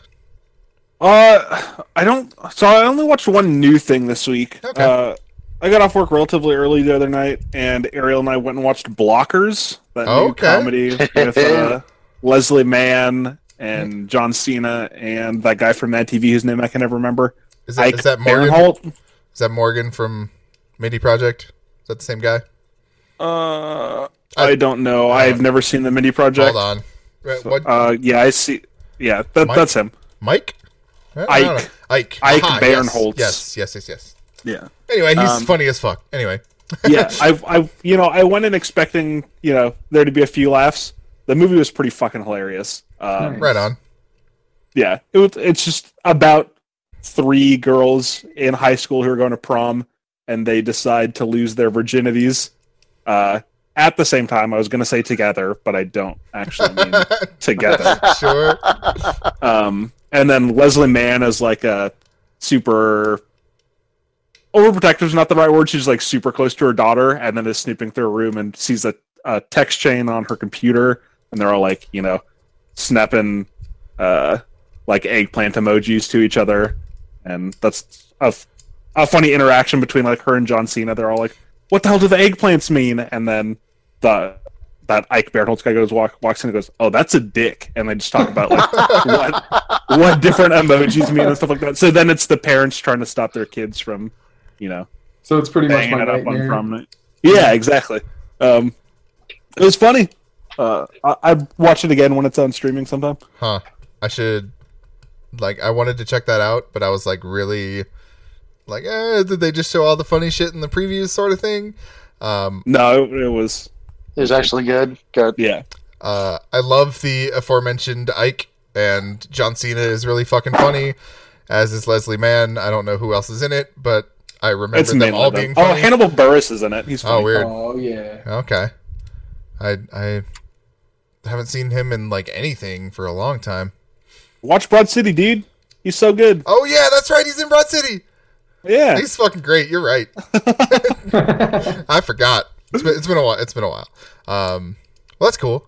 [SPEAKER 5] uh, I don't. So I only watched one new thing this week.
[SPEAKER 3] Okay.
[SPEAKER 5] Uh, I got off work relatively early the other night, and Ariel and I went and watched Blockers, that new
[SPEAKER 3] Okay.
[SPEAKER 5] comedy with uh, [LAUGHS] Leslie Mann and John Cena and that guy from Mad TV whose name I can never remember.
[SPEAKER 3] Is that is
[SPEAKER 5] Ike
[SPEAKER 3] that Morgan?
[SPEAKER 5] Barinholtz?
[SPEAKER 3] Is that Morgan from Mindy Project? Is that the same guy?
[SPEAKER 5] Uh, I don't know. I've never seen the Mindy Project.
[SPEAKER 3] Hold on. Wait, What?
[SPEAKER 5] Uh, yeah, I see. Yeah, that,
[SPEAKER 3] Mike?
[SPEAKER 5] that's him.
[SPEAKER 3] Mike? I don't know.
[SPEAKER 5] Ike.
[SPEAKER 3] Ike.
[SPEAKER 5] Ike
[SPEAKER 3] Aha,
[SPEAKER 5] Barinholtz.
[SPEAKER 3] Yes, yes, yes, yes.
[SPEAKER 5] Yeah.
[SPEAKER 3] Anyway, he's
[SPEAKER 5] Um,
[SPEAKER 3] funny as fuck. Anyway, [LAUGHS]
[SPEAKER 5] yeah, I, I, you know, I went in expecting, you know, there to be a few laughs. The movie was pretty fucking hilarious. Um,
[SPEAKER 6] Nice.
[SPEAKER 3] right on.
[SPEAKER 5] yeah, it was. It's just about three girls in high school who are going to prom, and they decide to lose their virginities. Uh, at the same time, I was going to say together, but I don't actually mean [LAUGHS] together.
[SPEAKER 3] sure.
[SPEAKER 5] Um, and then Leslie Mann is like a super overprotective is not the right word. She's like super close to her daughter, and then is snooping through a room and sees a, a text chain on her computer, and they're all like, you know, snapping uh, like eggplant emojis to each other, and that's a, a funny interaction between like her and John Cena. They're all like, "What the hell do the eggplants mean?" And then the that Ike Barinholtz guy goes walk, walks in and goes, "Oh, that's a dick," and they just talk about like [LAUGHS] what what different emojis mean and stuff like that. So then it's the parents trying to stop their kids from, you know,
[SPEAKER 6] So it's pretty much
[SPEAKER 5] banging
[SPEAKER 6] my
[SPEAKER 5] it up on
[SPEAKER 6] nightmare.
[SPEAKER 5] prom night. Yeah, exactly. Um, it was funny. Uh, I, I'd watch it again when it's on streaming sometime.
[SPEAKER 3] Huh. I should like I wanted to check that out, but I was like really like, eh, did they just show all the funny shit in the previews sort of thing? Um
[SPEAKER 5] No, it, it was
[SPEAKER 8] It was actually good. Good.
[SPEAKER 5] yeah.
[SPEAKER 3] uh I love the aforementioned Ike and John Cena is really fucking funny, as is Leslie Mann. I don't know who else is in it, but I remember
[SPEAKER 5] It's
[SPEAKER 3] them all
[SPEAKER 5] them.
[SPEAKER 3] being
[SPEAKER 5] Oh. Hannibal Buress is in it. He's funny.
[SPEAKER 3] oh weird.
[SPEAKER 6] Oh yeah.
[SPEAKER 3] Okay. I I haven't seen him in like anything for a long time.
[SPEAKER 5] Watch Broad City, dude. He's so good.
[SPEAKER 3] Oh yeah, that's right. He's in Broad City.
[SPEAKER 5] Yeah.
[SPEAKER 3] He's fucking great. You're right. [LAUGHS] I forgot. It's been, it's been a while. It's been a while. Um, well, that's cool.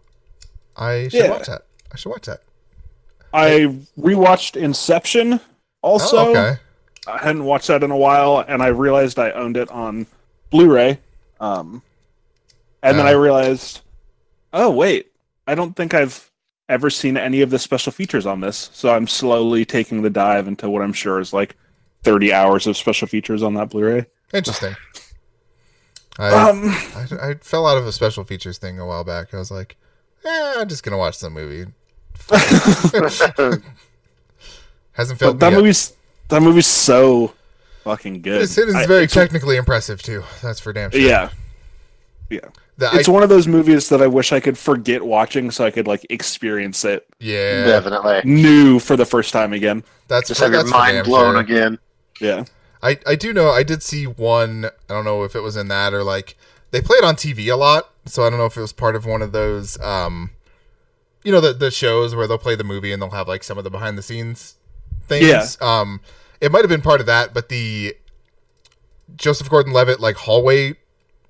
[SPEAKER 3] I should
[SPEAKER 5] Yeah.
[SPEAKER 3] watch that. I should watch that.
[SPEAKER 5] I rewatched Inception. Also,
[SPEAKER 3] oh, okay.
[SPEAKER 5] I hadn't watched that in a while, and I realized I owned it on Blu-ray. Um, and then
[SPEAKER 3] Uh.
[SPEAKER 5] I realized, oh wait, I don't think I've ever seen any of the special features on this. So I'm slowly taking the dive into what I'm sure is like 30 hours of special features on that Blu-ray.
[SPEAKER 3] Interesting. [LAUGHS] I,
[SPEAKER 5] Um,
[SPEAKER 3] I I fell out of a special features thing a while back. I was like, eh, I'm just gonna watch the movie. [LAUGHS] Hasn't
[SPEAKER 5] but
[SPEAKER 3] failed
[SPEAKER 5] that
[SPEAKER 3] me yet.
[SPEAKER 5] movie's that movie's so fucking good.
[SPEAKER 3] It's, it is
[SPEAKER 5] I-
[SPEAKER 3] very
[SPEAKER 5] it's-
[SPEAKER 3] technically impressive too. That's for damn sure.
[SPEAKER 5] Yeah,
[SPEAKER 3] The,
[SPEAKER 5] it's
[SPEAKER 3] I,
[SPEAKER 5] one of those movies that I wish I could forget watching so I could like experience it
[SPEAKER 3] yeah.
[SPEAKER 8] Definitely.
[SPEAKER 5] new for the first time again.
[SPEAKER 3] That's
[SPEAKER 8] Just
[SPEAKER 3] for,
[SPEAKER 8] have your
[SPEAKER 3] that's for
[SPEAKER 8] mind
[SPEAKER 3] damn
[SPEAKER 8] blown
[SPEAKER 3] sure.
[SPEAKER 8] again.
[SPEAKER 5] Yeah.
[SPEAKER 3] I, I do know I did see one I don't know if it was in that or like they play it on TV a lot so I don't know if it was part of one of those um you know the the shows where they'll play the movie and they'll have like some of the behind the scenes things
[SPEAKER 5] Yeah.
[SPEAKER 3] um it might have been part of that but the Joseph Gordon-Levitt like hallway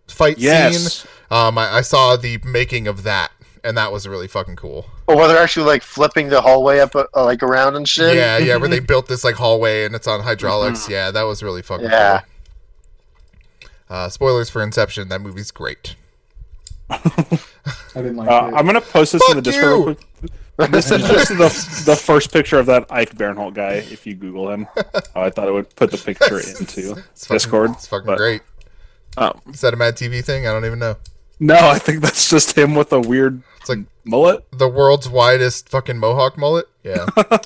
[SPEAKER 3] fight
[SPEAKER 5] Yes.
[SPEAKER 3] scene um I, I saw the making of that and that was really fucking cool
[SPEAKER 8] Or where they're actually like flipping the hallway up, uh, like around and shit.
[SPEAKER 3] yeah yeah where they [LAUGHS] built this like hallway and it's on hydraulics
[SPEAKER 5] Mm-hmm.
[SPEAKER 3] yeah that was really fucking
[SPEAKER 8] Yeah.
[SPEAKER 3] cool uh spoilers for Inception that movie's great [LAUGHS]
[SPEAKER 6] I didn't like
[SPEAKER 5] Uh,
[SPEAKER 6] it.
[SPEAKER 5] I'm gonna post this in the Discord. Real quick. This is just the the first picture of that Ike Barinholtz guy. If you Google him, [LAUGHS] oh, I thought it would put the picture into
[SPEAKER 3] It's fucking,
[SPEAKER 5] Discord.
[SPEAKER 3] It's fucking
[SPEAKER 5] but-
[SPEAKER 3] great.
[SPEAKER 5] Um,
[SPEAKER 3] Is that a Mad TV thing? I don't even know.
[SPEAKER 5] No, I think that's just him with a weird
[SPEAKER 3] It's like
[SPEAKER 5] mullet.
[SPEAKER 3] the world's widest fucking mohawk mullet. Yeah. [LAUGHS]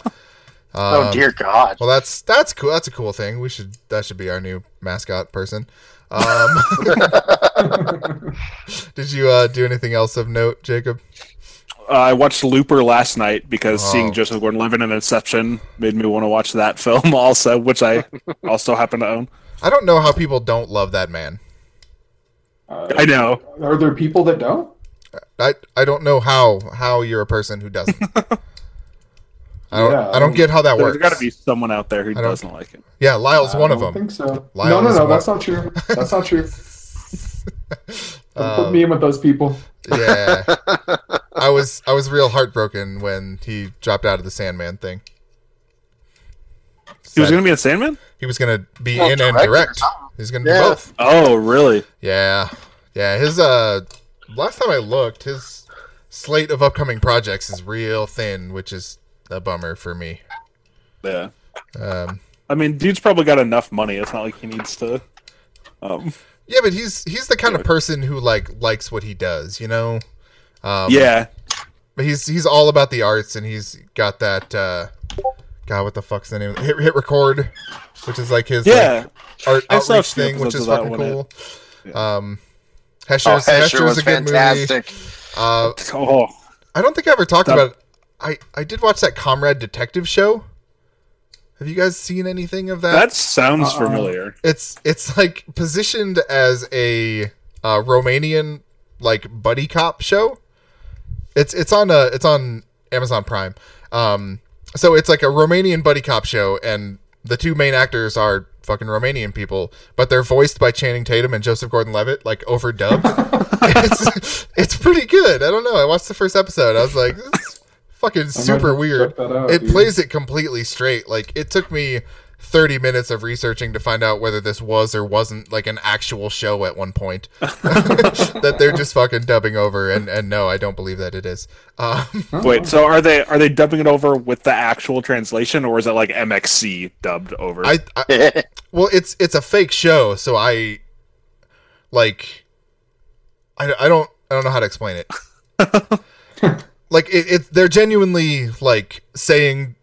[SPEAKER 8] Oh
[SPEAKER 3] Um,
[SPEAKER 8] dear God.
[SPEAKER 3] Well, that's that's cool. That's a cool thing. We should that should be our new mascot person. Um, [LAUGHS] did you uh, do anything else of note, Jacob?
[SPEAKER 5] Uh, I watched Looper last night because
[SPEAKER 3] Oh.
[SPEAKER 5] seeing Joseph Gordon-Levitt in Inception made me want to watch that [LAUGHS] film also, which I also happen to own.
[SPEAKER 3] I don't know how people don't love that man.
[SPEAKER 6] Uh,
[SPEAKER 5] I know.
[SPEAKER 6] Are there people that don't?
[SPEAKER 3] I I don't know how how you're a person who doesn't. [LAUGHS] I don't
[SPEAKER 6] Yeah,
[SPEAKER 3] I don't get how that
[SPEAKER 5] There's
[SPEAKER 3] works.
[SPEAKER 5] There's got to be someone out there who doesn't like it.
[SPEAKER 3] Yeah, Lyle's
[SPEAKER 6] I
[SPEAKER 3] one of
[SPEAKER 6] don't
[SPEAKER 3] them.
[SPEAKER 6] think so.
[SPEAKER 3] Lyle
[SPEAKER 6] no, no, no. That's not true. That's not true. [LAUGHS] Don't
[SPEAKER 3] Um,
[SPEAKER 6] put me in with those people.
[SPEAKER 3] Yeah. I was I was real heartbroken when he dropped out of the Sandman thing.
[SPEAKER 5] He was going to be in Sandman.
[SPEAKER 3] he was gonna be
[SPEAKER 8] Well,
[SPEAKER 3] in and
[SPEAKER 8] direct or
[SPEAKER 3] direct.
[SPEAKER 8] Something.
[SPEAKER 3] He's gonna
[SPEAKER 8] Yeah.
[SPEAKER 3] do both.
[SPEAKER 5] Oh, really?
[SPEAKER 3] Yeah. Yeah, his uh last time I looked, his slate of upcoming projects is real thin, which is a bummer for me.
[SPEAKER 5] Yeah.
[SPEAKER 3] Um
[SPEAKER 5] I mean, dude's probably got enough money. It's not like he needs to. Um,
[SPEAKER 3] yeah, but he's he's the kind of person who like likes what he does, you know? Um
[SPEAKER 5] yeah,
[SPEAKER 3] But he's he's all about the arts and he's got that uh God, what the fuck's the name? Hit hit record, which is like his
[SPEAKER 5] Yeah,
[SPEAKER 3] like, art
[SPEAKER 5] I
[SPEAKER 3] outreach thing, which is
[SPEAKER 5] of that
[SPEAKER 3] fucking
[SPEAKER 5] one,
[SPEAKER 3] cool. Um,
[SPEAKER 8] Oh, Hesher
[SPEAKER 3] Hesher's
[SPEAKER 8] was
[SPEAKER 3] a good movie.
[SPEAKER 8] fantastic.
[SPEAKER 3] Uh, [LAUGHS]
[SPEAKER 5] oh,
[SPEAKER 3] I don't think I ever talked
[SPEAKER 5] That-
[SPEAKER 3] about. I I did watch that Comrade Detective show. Have you guys seen anything of that?
[SPEAKER 5] that sounds
[SPEAKER 6] Uh-uh.
[SPEAKER 5] familiar.
[SPEAKER 3] it's it's like positioned as a uh, Romanian like buddy cop show. It's it's on uh it's on Amazon Prime. Um, so it's like a Romanian buddy cop show, and the two main actors are fucking Romanian people, but they're voiced by Channing Tatum and Joseph Gordon-Levitt, like overdubbed. [LAUGHS] it's it's pretty good. I don't know. I watched the first episode. I was like, this is fucking super weird.
[SPEAKER 6] out,
[SPEAKER 3] it
[SPEAKER 6] dude.
[SPEAKER 3] plays it completely straight. Like it took me 30 minutes of researching to find out whether this was or wasn't like an actual show at one point. [LAUGHS] That they're just fucking dubbing over and and no I don't believe that it is. Um,
[SPEAKER 5] Wait, so are they are they dubbing it over with the actual translation, or is it like MXC dubbed over?
[SPEAKER 3] I, I [LAUGHS] well it's it's a fake show so I like I, I don't I don't know how to explain it. [LAUGHS] Like it, it they're genuinely like saying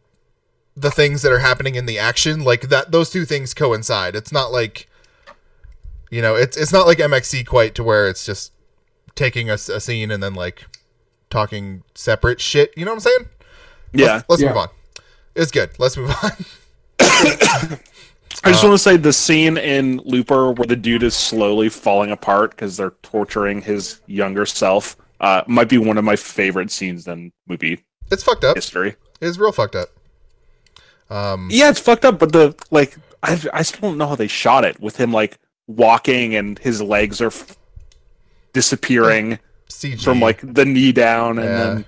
[SPEAKER 3] the things that are happening in the action like that those two things coincide. It's not like you know it's it's not like mxc quite to where it's just taking a scene and then like talking separate shit. You know what i'm saying?
[SPEAKER 5] Yeah,
[SPEAKER 3] let's, let's
[SPEAKER 6] Yeah.
[SPEAKER 3] move on. It's good. Let's move on. [LAUGHS]
[SPEAKER 5] I just want to say the scene in Looper where the dude is slowly falling apart because they're torturing his younger self uh, might be one of my favorite scenes in movie
[SPEAKER 3] it's fucked up.
[SPEAKER 5] history.
[SPEAKER 3] it's real fucked up um
[SPEAKER 5] Yeah, it's fucked up, but the like I I still don't know how they shot it with him like walking and his legs are f- disappearing
[SPEAKER 3] CG.
[SPEAKER 5] from like the knee down and
[SPEAKER 3] Yeah.
[SPEAKER 5] then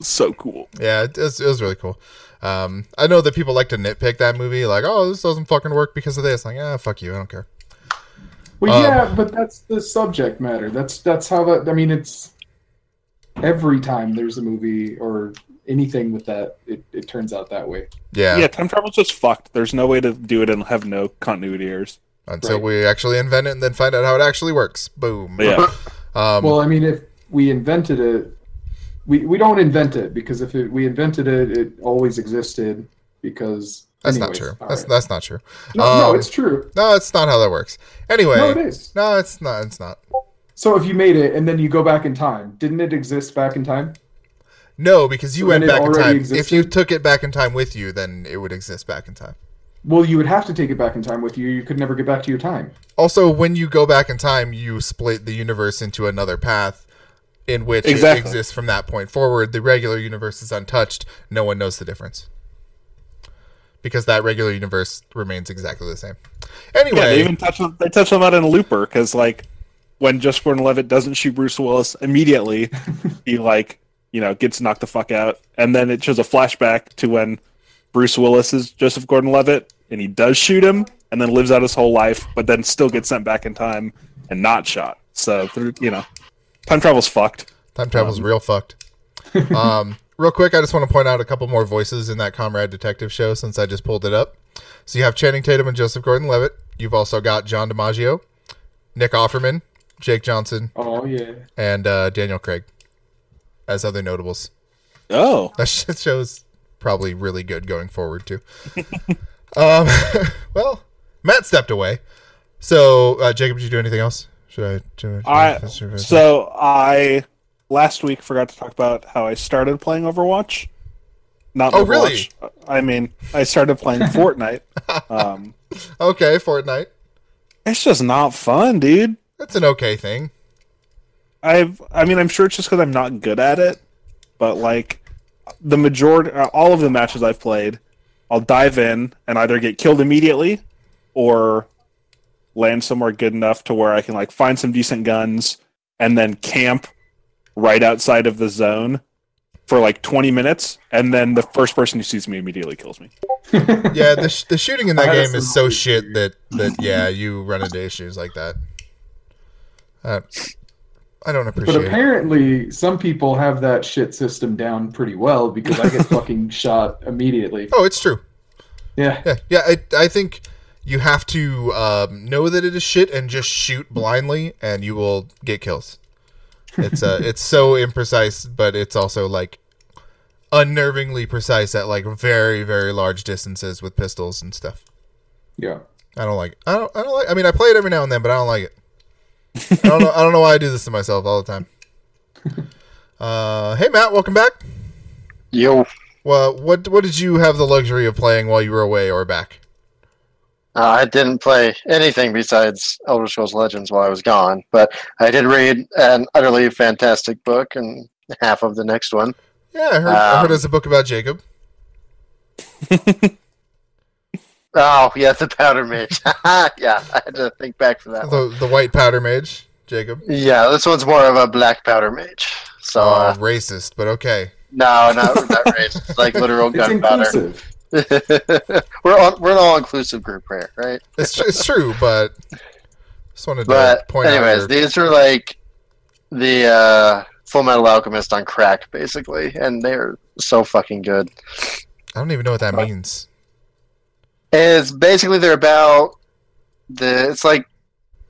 [SPEAKER 5] so cool.
[SPEAKER 3] Yeah, it was, it was really cool. Um, I know that people like to nitpick that movie, like, oh, this doesn't fucking work because of this. Like, ah, fuck you, I don't care.
[SPEAKER 6] Well,
[SPEAKER 3] Um,
[SPEAKER 6] yeah, but that's the subject matter. That's that's how that. I mean, it's every time there's a movie or anything with that, it, it turns out that way.
[SPEAKER 3] Yeah,
[SPEAKER 5] Yeah. time travel's just fucked. There's no way to do it and have no continuity errors.
[SPEAKER 3] until
[SPEAKER 6] Right.
[SPEAKER 3] we actually invent it and then find out how it actually works. Boom.
[SPEAKER 5] Yeah, [LAUGHS]
[SPEAKER 3] Um,
[SPEAKER 6] well, I mean, if we invented it, we we don't invent it because if it, we invented it, it always existed because.
[SPEAKER 3] that's not true. That's
[SPEAKER 6] right.
[SPEAKER 3] that's not true.
[SPEAKER 6] no, no,
[SPEAKER 3] um,
[SPEAKER 6] it's true.
[SPEAKER 3] No, it's not how that works. Anyway,
[SPEAKER 6] No, it is.
[SPEAKER 3] no, it's not. It's not.
[SPEAKER 6] So if you made it and then you go back in time, didn't it exist back in time?
[SPEAKER 3] No, because you
[SPEAKER 6] So
[SPEAKER 3] went back in time.
[SPEAKER 6] existed?
[SPEAKER 3] If you took it back in time with you, then it would exist back in time.
[SPEAKER 6] Well, you would have to take it back in time with you. You could never get back to your time.
[SPEAKER 3] Also, when you go back in time, you split the universe into another path in which
[SPEAKER 5] Exactly.
[SPEAKER 3] it exists from that point forward. The regular universe is untouched. No one knows the difference. Because that regular universe remains exactly the same. Anyway,
[SPEAKER 5] yeah. They even touch on they touch on that in a Looper because like when Just Gordon-Levitt doesn't shoot Bruce Willis immediately, [LAUGHS] he like you know gets knocked the fuck out, and then it shows a flashback to when Bruce Willis is Joseph Gordon-Levitt, and he does shoot him, and then lives out his whole life, but then still gets sent back in time and not shot. So you know, time travel's fucked.
[SPEAKER 3] time travel's real fucked. Um, [LAUGHS] real quick, I just want to point out a couple more voices in that Comrade Detective show since I just pulled it up. So you have Channing Tatum and Joseph Gordon-Levitt. You've also got John DiMaggio, Nick Offerman, Jake Johnson,
[SPEAKER 6] Oh yeah.
[SPEAKER 3] and uh, Daniel Craig as other notables.
[SPEAKER 5] Oh, [LAUGHS]
[SPEAKER 3] That sh- show's probably really good going forward too. [LAUGHS] um, [LAUGHS] well, Matt stepped away. So, uh, Jacob, did you do anything else? Should I? Should
[SPEAKER 5] I
[SPEAKER 3] should I-
[SPEAKER 5] so I last week forgot to talk about how I started playing Overwatch. Not
[SPEAKER 3] Oh,
[SPEAKER 5] Overwatch.
[SPEAKER 3] really?
[SPEAKER 5] I mean, I started playing Fortnite. Um,
[SPEAKER 3] okay, Fortnite.
[SPEAKER 5] it's just not fun, dude.
[SPEAKER 3] That's an okay thing.
[SPEAKER 5] I've, I mean, I'm sure it's just because I'm not good at it, but like the majority, uh, all of the matches I've played, I'll dive in and either get killed immediately or land somewhere good enough to where I can like find some decent guns and then camp right outside of the zone for like 20 minutes, and then the first person who sees me immediately kills me. [LAUGHS]
[SPEAKER 3] Yeah, the, sh- the shooting in that game is so shit that that yeah, you run into issues like that. Uh, I don't
[SPEAKER 6] But
[SPEAKER 3] appreciate it.
[SPEAKER 6] apparently, some people have that shit system down pretty well because I get [LAUGHS] fucking shot immediately.
[SPEAKER 3] Oh, it's true.
[SPEAKER 6] Yeah.
[SPEAKER 3] Yeah, yeah. I, I think you have to um, know that it is shit and just shoot blindly, and you will get kills. It's uh, it's so imprecise, but it's also like unnervingly precise at like very very large distances with pistols and stuff.
[SPEAKER 6] Yeah.
[SPEAKER 3] I don't like. It. I don't. I don't like. I mean, I play it every now and then, but I don't like it. I don't know. I don't know why I do this to myself all the time. Uh, hey Matt, welcome back.
[SPEAKER 8] Yo,
[SPEAKER 3] Well, what what did you have the luxury of playing while you were away or back?
[SPEAKER 8] uh, I didn't play anything besides Elder Scrolls Legends while I was gone, but I did read an utterly fantastic book and half of the next one.
[SPEAKER 3] Yeah, I heard. I heard
[SPEAKER 8] Um,
[SPEAKER 3] there's a book about Jacob. [LAUGHS]
[SPEAKER 8] Oh, yeah, the Powder Mage. [LAUGHS] yeah, I had to think back for that one.
[SPEAKER 3] The the white powder mage, Jacob.
[SPEAKER 8] Yeah, this one's more of a Black Powder Mage. So,
[SPEAKER 3] Oh,
[SPEAKER 8] uh,
[SPEAKER 3] racist, but okay.
[SPEAKER 8] no, not, not racist. Like literal [LAUGHS] gunpowder. [LAUGHS] we're all, we're an all inclusive group here, right?
[SPEAKER 3] It's tr- it's true, but just wanted to
[SPEAKER 8] But
[SPEAKER 3] point
[SPEAKER 8] anyways,
[SPEAKER 3] out. Your,
[SPEAKER 8] these are like the uh, Full Metal Alchemist on crack, basically, and they're so fucking good.
[SPEAKER 3] I don't even know what that means.
[SPEAKER 8] It's basically they're about the. It's like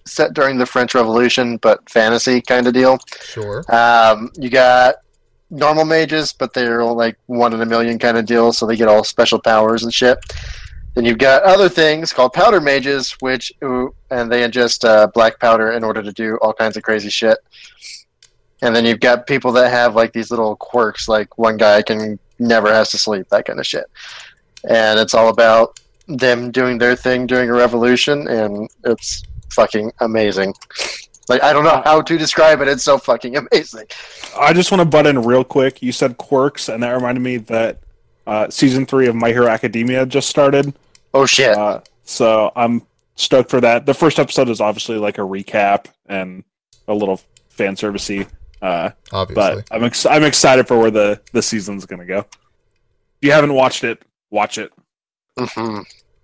[SPEAKER 8] set during the French Revolution, but fantasy kind of deal.
[SPEAKER 3] Sure.
[SPEAKER 8] Um, you got normal mages, but they're like one in a million kind of deal, so they get all special powers and shit. Then you've got other things called powder mages, which and they ingest uh, black powder in order to do all kinds of crazy shit. And then you've got people that have like these little quirks, like one guy can never has to sleep, that kind of shit. And it's all about them doing their thing during a revolution, and it's fucking amazing. Like I don't know how to describe it. It's so fucking [LAUGHS] amazing.
[SPEAKER 5] I just want to butt in real quick. You said quirks, and that reminded me that uh, season three of My Hero Academia just started.
[SPEAKER 8] Oh shit!
[SPEAKER 5] Uh, so I'm stoked for that. The first episode is obviously like a recap and a little fan servicey, uh,
[SPEAKER 3] Obviously.
[SPEAKER 5] but I'm ex- I'm excited for where the the season's gonna go. If you haven't watched it, watch it.
[SPEAKER 8] Hmm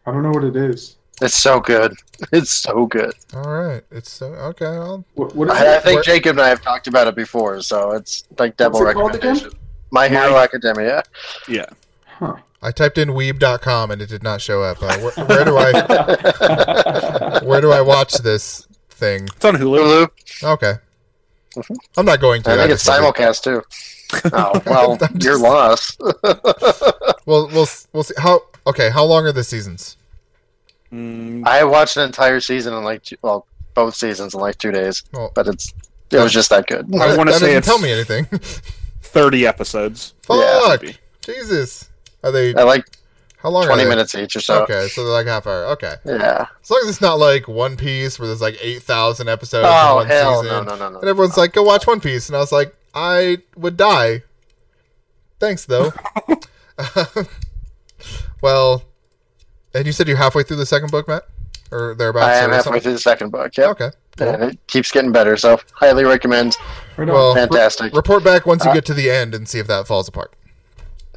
[SPEAKER 6] I don't know what it is.
[SPEAKER 8] It's so good. [LAUGHS] It's so good.
[SPEAKER 3] All right. It's so okay. I'll,
[SPEAKER 6] What, what is
[SPEAKER 8] I, I think
[SPEAKER 3] Where-
[SPEAKER 8] Jacob and I have talked about it before, so it's like double
[SPEAKER 6] What's it
[SPEAKER 8] recommendation. My Hero Academia.
[SPEAKER 5] Yeah,
[SPEAKER 6] Huh.
[SPEAKER 3] I typed in weeb.com and it did not show up. Uh, where, where do I [LAUGHS] where do I watch this thing?
[SPEAKER 5] it's on Hulu.
[SPEAKER 8] Hulu.
[SPEAKER 3] Okay.
[SPEAKER 8] Mhm.
[SPEAKER 3] I'm not going to.
[SPEAKER 8] I think it's
[SPEAKER 3] just wondered.
[SPEAKER 8] simulcast too. [LAUGHS] Oh well,
[SPEAKER 3] I'm
[SPEAKER 8] you're
[SPEAKER 3] just-
[SPEAKER 8] lost.
[SPEAKER 3] Well, we'll we'll see how. Okay, how long are the seasons?
[SPEAKER 5] Mm,
[SPEAKER 8] I watched an entire season in like two, well, both seasons in like two days,
[SPEAKER 3] Well,
[SPEAKER 8] but it's it was just that good.
[SPEAKER 5] I
[SPEAKER 3] that-
[SPEAKER 5] wanna say
[SPEAKER 3] doesn't
[SPEAKER 5] it's-
[SPEAKER 3] tell me anything. [LAUGHS]
[SPEAKER 5] Thirty episodes.
[SPEAKER 3] Fuck,
[SPEAKER 5] maybe.
[SPEAKER 3] Jesus. Are they?
[SPEAKER 8] I like
[SPEAKER 3] How long?
[SPEAKER 8] twenty
[SPEAKER 3] are
[SPEAKER 8] minutes each or so.
[SPEAKER 3] Okay, so they're like half hour. Okay,
[SPEAKER 8] Yeah.
[SPEAKER 3] as long as it's not like One Piece where there's like eight thousand episodes in
[SPEAKER 8] Oh
[SPEAKER 3] one
[SPEAKER 8] hell
[SPEAKER 3] season,
[SPEAKER 8] no no no no.
[SPEAKER 3] and everyone's like, "Go watch One Piece," and I was like, "I would die." Thanks though. [LAUGHS] [LAUGHS] well, and you said you're halfway through the second book, Matt, or thereabouts.
[SPEAKER 8] I am
[SPEAKER 3] or
[SPEAKER 8] halfway
[SPEAKER 3] something?
[SPEAKER 8] through the second book. Yeah.
[SPEAKER 3] Okay.
[SPEAKER 8] And it keeps getting better, so highly recommend.
[SPEAKER 6] Right on.
[SPEAKER 3] Well, re-
[SPEAKER 8] Fantastic.
[SPEAKER 3] report back once you
[SPEAKER 8] Uh,
[SPEAKER 3] get to the end and see if that falls apart.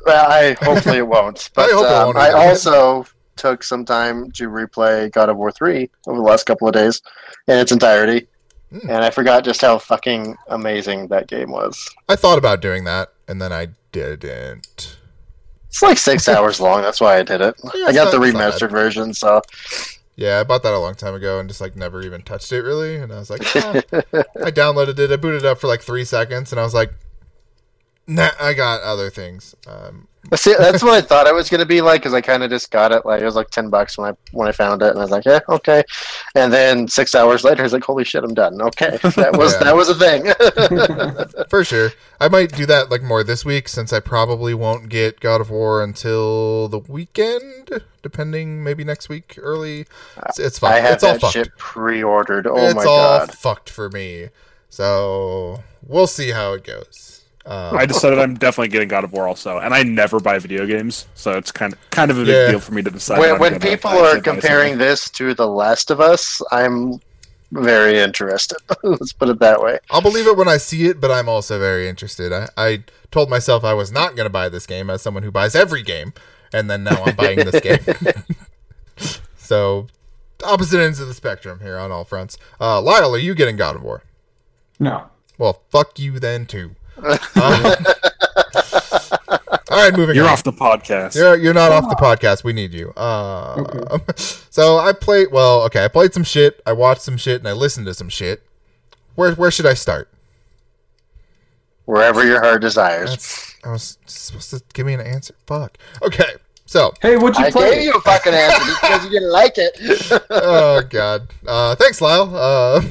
[SPEAKER 8] Well, I hopefully it won't. [LAUGHS] But
[SPEAKER 3] hope it
[SPEAKER 8] um,
[SPEAKER 3] won't
[SPEAKER 8] I also took some time to replay God of War three over the last couple of days in its entirety,
[SPEAKER 3] Hmm.
[SPEAKER 8] and I forgot just how fucking amazing that game was.
[SPEAKER 3] I thought about doing that, and then I didn't.
[SPEAKER 8] It's like six hours long. That's why I did it.
[SPEAKER 3] Yeah,
[SPEAKER 8] I got the
[SPEAKER 3] not- not
[SPEAKER 8] remastered version, so
[SPEAKER 3] Yeah, I bought that a long time ago and just like never even touched it really. And I was like, "Ah." I downloaded it, I booted it up for like three seconds, and I was like, Nah, I got other things. Um,
[SPEAKER 8] See, that's what I thought it was going to be like because I kind of just got it like it was like ten bucks when I when I found it, and I was like, yeah, okay. And then six hours later, I was like, holy shit, I'm done. Okay, that was [LAUGHS]
[SPEAKER 3] Yeah.
[SPEAKER 8] that was a thing. [LAUGHS]
[SPEAKER 3] for sure, I might do that like more this week since I probably won't get God of War until the weekend, depending maybe next week early. It's, it's
[SPEAKER 8] I
[SPEAKER 3] fine.
[SPEAKER 8] have
[SPEAKER 3] It's all
[SPEAKER 8] that
[SPEAKER 3] fucked.
[SPEAKER 8] shit pre-ordered. Oh
[SPEAKER 3] it's
[SPEAKER 8] my
[SPEAKER 3] all
[SPEAKER 8] god.
[SPEAKER 3] fucked for me. So we'll see how it goes. Um,
[SPEAKER 5] I decided I'm definitely getting God of War also, and I never buy video games, so it's kind of kind of a big
[SPEAKER 3] Yeah.
[SPEAKER 5] deal for me to decide.
[SPEAKER 8] When, when people are comparing this to The Last of Us, I'm very interested. [LAUGHS] Let's put it that way.
[SPEAKER 3] I'll believe it when I see it, but I'm also very interested. I, I told myself I was not going to buy this game as someone who buys every game, and then now I'm buying this game. [LAUGHS] [LAUGHS] so, opposite ends of the spectrum here on all fronts. Uh, Lyle, are you getting God of War?
[SPEAKER 6] No.
[SPEAKER 3] Well, fuck you then too. Um, all right, moving
[SPEAKER 5] You're
[SPEAKER 3] on.
[SPEAKER 5] off the podcast.
[SPEAKER 3] You're, you're not off the podcast. We need you. Uh, [LAUGHS] So I played. Well, okay. I played some shit. I watched some shit, and I listened to some shit. Where where should I start?
[SPEAKER 8] Wherever your heart desires.
[SPEAKER 3] That's I was supposed to give me an answer. Fuck. Okay. So,
[SPEAKER 6] Hey, what'd you
[SPEAKER 8] I
[SPEAKER 6] play?
[SPEAKER 8] gave you a fucking answer because you didn't like it. [LAUGHS]
[SPEAKER 3] oh god. Uh, thanks, Lyle. Uh,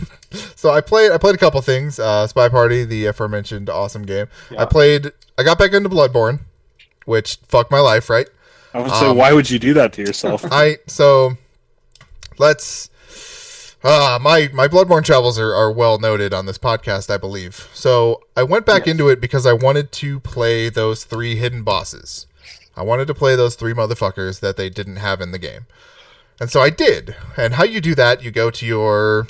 [SPEAKER 3] so I played. I played a couple things. Uh, SpyParty, the aforementioned awesome game.
[SPEAKER 6] Yeah.
[SPEAKER 3] I played. I got back into Bloodborne, which fucked my life. Right.
[SPEAKER 5] I would say,
[SPEAKER 3] Um,
[SPEAKER 5] why would you do that to yourself? [LAUGHS]
[SPEAKER 3] I so let's. Uh, my my Bloodborne travels are, are well noted on this podcast, I believe. So I went back
[SPEAKER 6] Yes.
[SPEAKER 3] into it because I wanted to play those three hidden bosses. I wanted to play those three motherfuckers that they didn't have in the game. And so I did. And how you do that, you go to your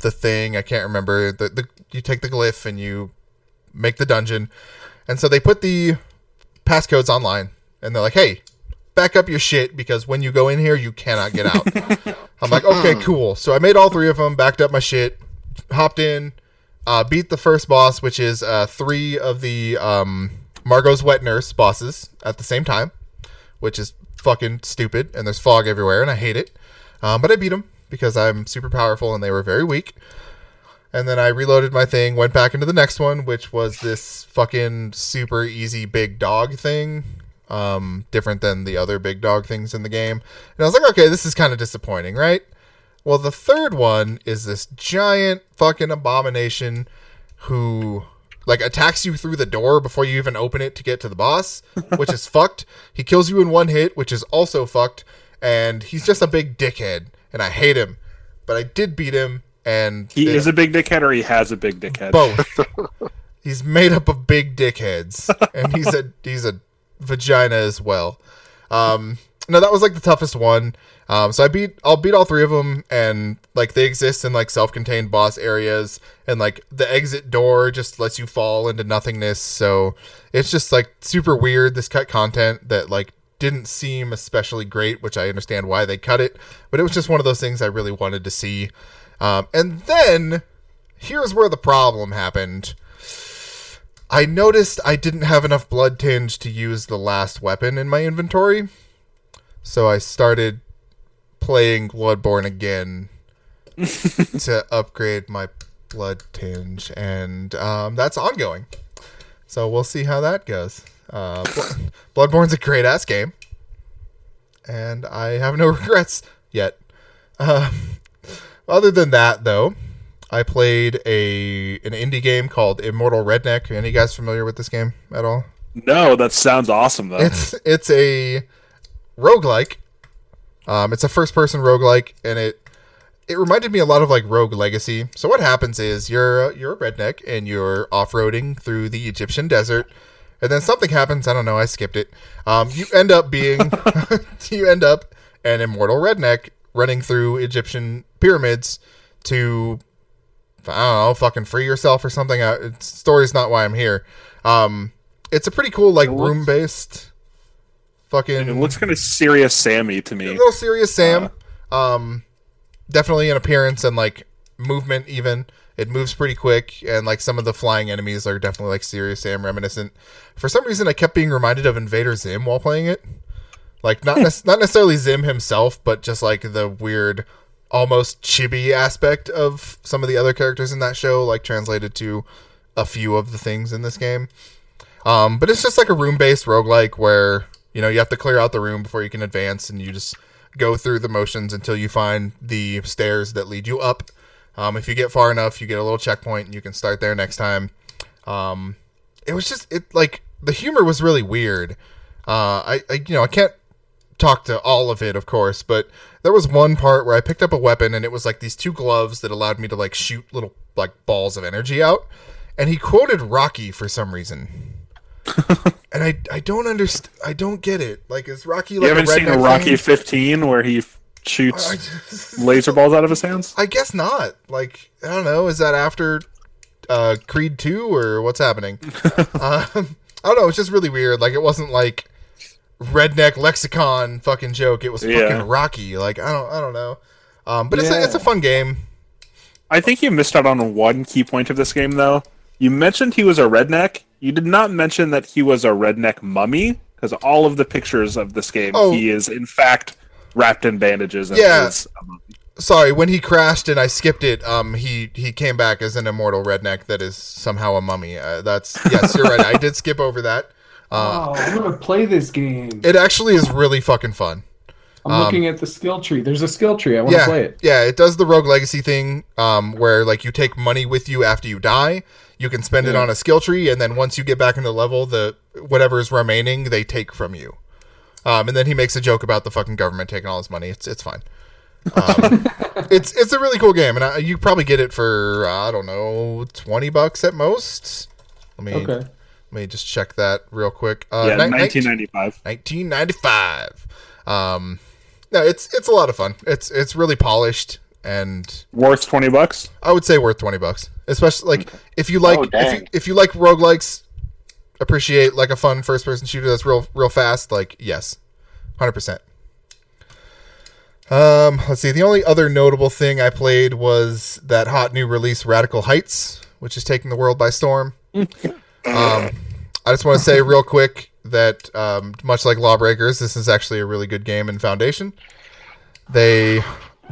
[SPEAKER 3] the thing, I can't remember, the, the you take the glyph and you make the dungeon. And so they put the passcodes online and they're like, "Hey, back up your shit because when you go in here, you cannot get out." [LAUGHS] I'm like, "Okay, cool." So I made all three of them, backed up my shit, hopped in, uh, beat the first boss, which is uh, three of the um, Mergo's wet nurse bosses at the same time, which is fucking stupid. And there's fog everywhere, and I hate it. Um, but I beat them because I'm super powerful, and they were very weak. And then I reloaded my thing, went back into the next one, which was this fucking super easy big dog thing. Um, different than the other big dog things in the game. And I was like, okay, this is kind of disappointing, right? Well, the third one is this giant fucking abomination who like attacks you through the door before you even open it to get to the boss, [LAUGHS] which is fucked. He kills you in one hit, which is also fucked, and he's just a big dickhead, and I hate him. But I did beat him, and
[SPEAKER 5] he
[SPEAKER 3] it-
[SPEAKER 5] is a big dickhead, or he has a big dickhead.
[SPEAKER 3] both. [LAUGHS] he's made up of big dickheads, and he's a he's a vagina as well. Um, no, that was like the toughest one. Um, so I beat I'll beat all three of them, and like they exist in like self-contained boss areas, and like the exit door just lets you fall into nothingness. So it's just like super weird. This cut content that like didn't seem especially great, which I understand why they cut it, but it was just one of those things I really wanted to see. Um, and then here's where the problem happened. I noticed I didn't have enough blood tinge to use the last weapon in my inventory. So I started playing Bloodborne again [LAUGHS] to upgrade my blood tinge, and um, that's ongoing. So we'll see how that goes. Uh, Bloodborne's a great ass game, and I have no [LAUGHS] regrets yet. Um, other than that, though, I played a an indie game called Immortal Redneck. Any guys familiar with this game at all?
[SPEAKER 5] No, that sounds awesome though.
[SPEAKER 3] It's it's a roguelike. Um, it's a first person roguelike, and it it reminded me a lot of like Rogue Legacy. So what happens is you're you're a redneck and you're off roading through the Egyptian desert, and then something happens. I don't know. I skipped it. Um, you end up being [LAUGHS] [LAUGHS] you end up an immortal redneck running through Egyptian pyramids to I don't know, fucking free yourself or something. Uh, it's, story's not why I'm here. Um, it's a pretty cool like room based. Fucking
[SPEAKER 5] it looks kind of serious, Sammy to me.
[SPEAKER 3] a little serious Sam. um, definitely an appearance and like movement. Even it moves pretty quick, and like some of the flying enemies are definitely like serious Sam reminiscent. For some reason, I kept being reminded of Invader Zim while playing it. Like not nec- not necessarily Zim himself, but just like the weird, almost chibi aspect of some of the other characters in that show, like translated to a few of the things in this game. Um, but it's just like a room based roguelike where, you know, you have to clear out the room before you can advance and you just go through the motions until you find the stairs that lead you up. Um, if you get far enough, you get a little checkpoint and you can start there next time. Um, it was just it like the humor was really weird. Uh, I, I you know I can't talk to all of it, of course, but there was one part where I picked up a weapon and it was like these two gloves that allowed me to like shoot little like balls of energy out. And he quoted Rocky for some reason. [LAUGHS] and I I don't understand. I don't get it. Like is Rocky
[SPEAKER 5] You haven't
[SPEAKER 3] a
[SPEAKER 5] seen a Rocky 15 where he shoots
[SPEAKER 3] just- [LAUGHS]
[SPEAKER 5] laser balls out of his hands?
[SPEAKER 3] I guess not. Like I don't know. Is that after uh, Creed two or what's happening? [LAUGHS] um, I don't know. It's just really weird. Like it wasn't like redneck lexicon fucking joke. It was
[SPEAKER 5] Yeah.
[SPEAKER 3] fucking Rocky. Like I don't I don't know. Um, but it's a, it's a fun game.
[SPEAKER 5] I think you missed out on one key point of this game, though. You mentioned he was a redneck. You did not mention that he was a redneck mummy, because all of the pictures of this game,
[SPEAKER 3] Oh.
[SPEAKER 5] he is in fact wrapped in bandages. And
[SPEAKER 3] Yeah.
[SPEAKER 5] is a mummy.
[SPEAKER 3] sorry, when he crashed and I skipped it, um, he he came back as an immortal redneck that is somehow a mummy. Uh, that's yes, you're right. I did [LAUGHS] skip over that. Uh,
[SPEAKER 6] oh, I'm gonna play this game.
[SPEAKER 3] it actually is really fucking fun.
[SPEAKER 6] I'm
[SPEAKER 3] um,
[SPEAKER 6] looking at the skill tree. There's a skill tree. I want to
[SPEAKER 3] yeah,
[SPEAKER 6] play it.
[SPEAKER 3] yeah, it does the rogue legacy thing, um, where like you take money with you after you die. You can spend it on a skill tree, and then once you get back into level, the whatever is remaining they take from you. Um, and then he makes a joke about the fucking government taking all his money. It's it's fine. Um, [LAUGHS] it's it's a really cool game, and I, you probably get it for I don't know twenty bucks at most. Let me
[SPEAKER 6] Okay.
[SPEAKER 3] let me just check that real quick. Uh,
[SPEAKER 5] yeah, 1995.
[SPEAKER 3] 1995. Um, no, it's it's a lot of fun. It's it's really polished, and
[SPEAKER 5] Worth 20 bucks.
[SPEAKER 3] I would say worth twenty bucks. Especially like if you like
[SPEAKER 8] Oh,
[SPEAKER 3] if you, if you like roguelikes, appreciate like a fun first person shooter that's real real fast. Like yes, hundred percent. Um, let's see. The only other notable thing I played was that hot new release, Radical Heights, which is taking the world by storm. [LAUGHS] um, I just want to say real quick that um, much like Lawbreakers, this is actually a really good game in Foundation. They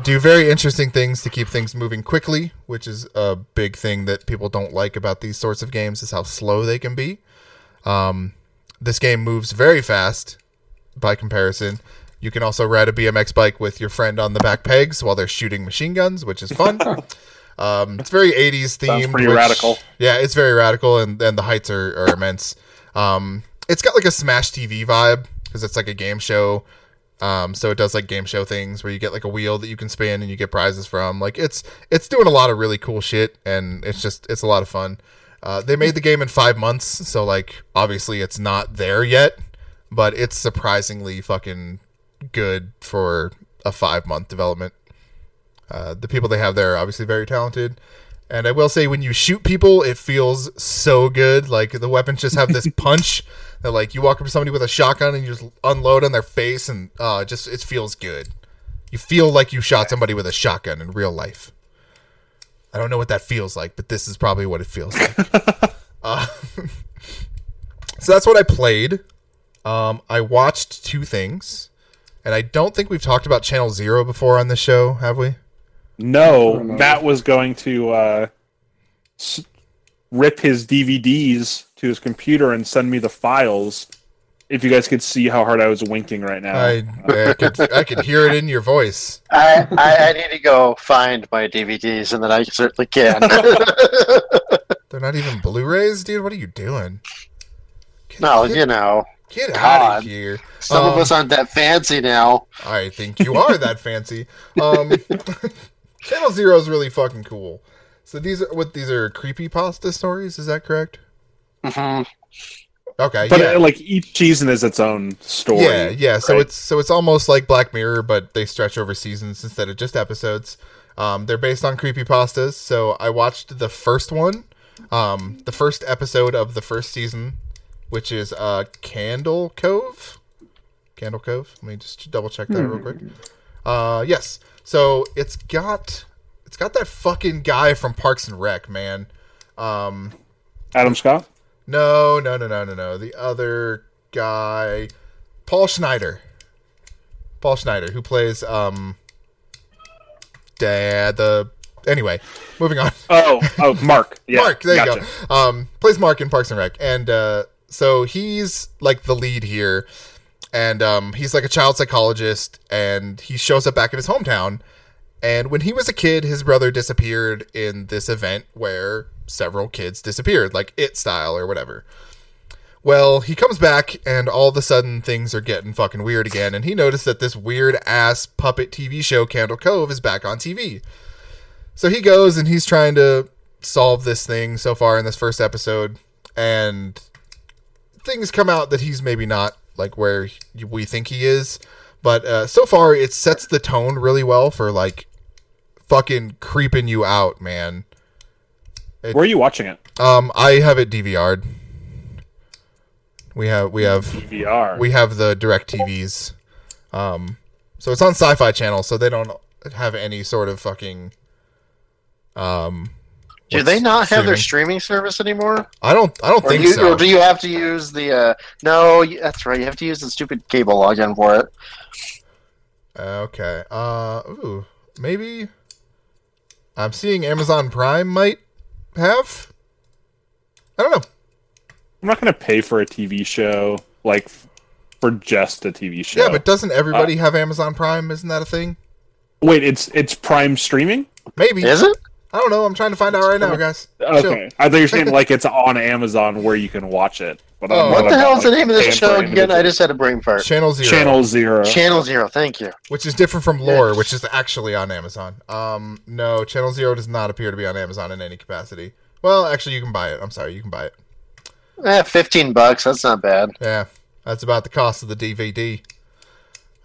[SPEAKER 3] do very interesting things to keep things moving quickly, which is a big thing that people don't like about these sorts of games is how slow they can be. Um, this game moves very fast by comparison. You can also ride a BMX bike with your friend on the back pegs while they're shooting machine guns, which is fun. [LAUGHS] um, it's very 80s themed.
[SPEAKER 5] Sounds pretty
[SPEAKER 3] which-
[SPEAKER 5] radical.
[SPEAKER 3] Yeah, it's very radical, and, and the heights are, are immense. Um, it's got like a Smash TV vibe because it's like a game show. Um, so it does like game show things where you get like a wheel that you can spin and you get prizes from. Like it's it's doing a lot of really cool shit, and it's just it's a lot of fun. Uh, they made the game in five months, so like obviously it's not there yet, but it's surprisingly fucking good for a five month development. Uh, the people they have there are obviously very talented. And I will say, when you shoot people, it feels so good. Like the weapons just have this [LAUGHS] punch that, like, you walk up to somebody with a shotgun and you just unload on their face, and uh, just it feels good. You feel like you shot somebody with a shotgun in real life. I don't know what that feels like, but this is probably what it feels like. uh, [LAUGHS] [LAUGHS] so that's what I played. Um, I watched two things, and I don't think we've talked about Channel Zero before on the show, have we?
[SPEAKER 5] No. Matt was going to uh, s- rip his DVDs to his computer and send me the files. If you guys could see how hard I was winking right now.
[SPEAKER 3] I, I could I could hear it in your voice.
[SPEAKER 8] I, I, I need to go find my DVDs, and then I certainly can. [LAUGHS]
[SPEAKER 3] They're not even Blu-rays, dude. What are you doing? Get,
[SPEAKER 8] no,
[SPEAKER 3] get,
[SPEAKER 8] you know,
[SPEAKER 3] get out of here.
[SPEAKER 8] some of
[SPEAKER 3] Um,
[SPEAKER 8] us aren't that fancy now.
[SPEAKER 3] I think you are that fancy. Um, [LAUGHS] Channel Zero is really fucking cool. So these are what these are creepy pasta stories. Is that correct?
[SPEAKER 8] hmm
[SPEAKER 3] Okay,
[SPEAKER 5] but
[SPEAKER 3] yeah.
[SPEAKER 5] like each season is its own story.
[SPEAKER 3] Yeah, yeah. So
[SPEAKER 5] right?
[SPEAKER 3] it's so it's almost like Black Mirror, but they stretch over seasons instead of just episodes. Um, they're based on creepypastas. So I watched the first one, um, the first episode of the first season, which is uh, Candle Cove. Candle Cove. Let me just double check that real quick. Uh, yes. So it's got it's got that fucking guy from Parks and Rec, man. Um,
[SPEAKER 5] Adam Scott.
[SPEAKER 3] No, no, no, no, no, no. The other guy, Paul Schneider. Paul Schneider, who plays um, Dad. The anyway, moving on.
[SPEAKER 5] Oh, oh, [LAUGHS] Mark. Yeah,
[SPEAKER 3] Mark, there you go. Um, plays Mark in Parks and Rec, and uh, so he's like the lead here, and um, he's like a child psychologist, and he shows up back in his hometown. And when he was a kid, his brother disappeared in this event where several kids disappeared, like it style or whatever. Well, he comes back, and all of a sudden things are getting fucking weird again, and he noticed that this weird ass puppet TV show, Candle Cove, is back on TV. So he goes and he's trying to solve this thing so far in this first episode, and things come out that he's maybe not like where we think he is. But uh, so far, it sets the tone really well for like fucking creeping you out, man.
[SPEAKER 5] Where are you watching it?
[SPEAKER 3] Um, I have it DVR'd. We have we have
[SPEAKER 5] VR.
[SPEAKER 3] we have the direct TVs. Um, so it's on Sci-Fi Channel, so they don't have any sort of fucking. Um,
[SPEAKER 8] Do they not have their
[SPEAKER 3] streaming?
[SPEAKER 8] streaming service anymore?
[SPEAKER 3] I don't. I don't
[SPEAKER 8] Or,
[SPEAKER 3] think
[SPEAKER 8] do you,
[SPEAKER 3] so.
[SPEAKER 8] or do you have to use the? Uh, no, you- that's right. You have to use the stupid cable login for it.
[SPEAKER 3] Okay. Uh. Ooh. maybe. I'm seeing Amazon Prime might have. I don't know.
[SPEAKER 5] I'm not going to pay for a TV show like for just a TV show.
[SPEAKER 3] Yeah, but doesn't everybody uh, have Amazon Prime? Isn't that a thing?
[SPEAKER 5] wait, it's it's Prime streaming.
[SPEAKER 3] Maybe.
[SPEAKER 8] Is it?
[SPEAKER 3] I don't know. I'm trying to find out right now, guys.
[SPEAKER 5] Okay,
[SPEAKER 3] Chill.
[SPEAKER 5] I thought you were saying like it's on Amazon where you can watch it. But
[SPEAKER 3] Oh.
[SPEAKER 8] What the hell is the name of this show again? I just had a brain fart.
[SPEAKER 3] Channel Zero.
[SPEAKER 5] Channel Zero.
[SPEAKER 8] Channel Zero. Thank you.
[SPEAKER 3] which is different from Lore,
[SPEAKER 8] Yes.
[SPEAKER 3] which is actually on Amazon. Um, no, Channel Zero does not appear to be on Amazon in any capacity. Well, actually, you can buy it. I'm sorry, you can buy it.
[SPEAKER 8] Eh, fifteen bucks. That's not bad.
[SPEAKER 3] Yeah, that's about the cost of the DVD. [LAUGHS]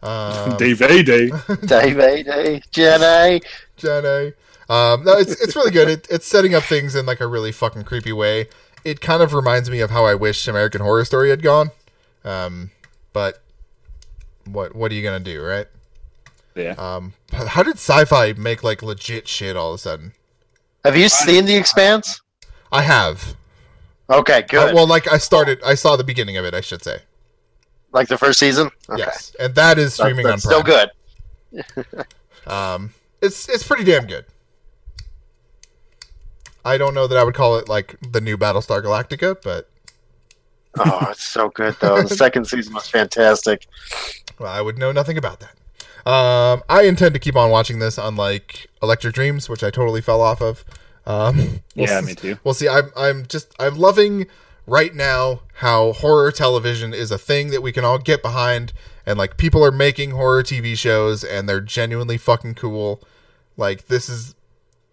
[SPEAKER 3] Um,
[SPEAKER 5] DVD. A Day. [LAUGHS]
[SPEAKER 8] Dave, eh, Jenny.
[SPEAKER 3] Jenny. Um, no, it's it's really good. It, it's setting up things in like a really fucking creepy way. It kind of reminds me of how I wish American Horror Story had gone. Um, but what what are you gonna do, right?
[SPEAKER 5] Yeah.
[SPEAKER 3] Um, how did sci-fi make like legit shit all of a sudden?
[SPEAKER 8] Have you seen The Expanse?
[SPEAKER 3] I have.
[SPEAKER 8] Okay,
[SPEAKER 3] Uh,
[SPEAKER 8] good.
[SPEAKER 3] well, like I started, I saw the beginning of it. I should say.
[SPEAKER 8] like the first season. Okay.
[SPEAKER 3] Yes, and that is
[SPEAKER 8] That-
[SPEAKER 3] streaming
[SPEAKER 8] that's
[SPEAKER 3] on Prime.
[SPEAKER 8] still good. [LAUGHS]
[SPEAKER 3] Um, it's it's pretty damn good. I don't know that I would call it like the new Battlestar Galactica, but
[SPEAKER 8] Oh, it's so good though. The [LAUGHS] second season was fantastic.
[SPEAKER 3] well, I would know nothing about that. Um, I intend to keep on watching this, unlike Electric Dreams, which I totally fell off of. Um, [LAUGHS] we'll
[SPEAKER 5] Yeah,
[SPEAKER 3] s-
[SPEAKER 5] me too.
[SPEAKER 3] We'll see, I'm I'm just I'm loving right now how horror television is a thing that we can all get behind, and like people are making horror TV shows, and they're genuinely fucking cool. Like this is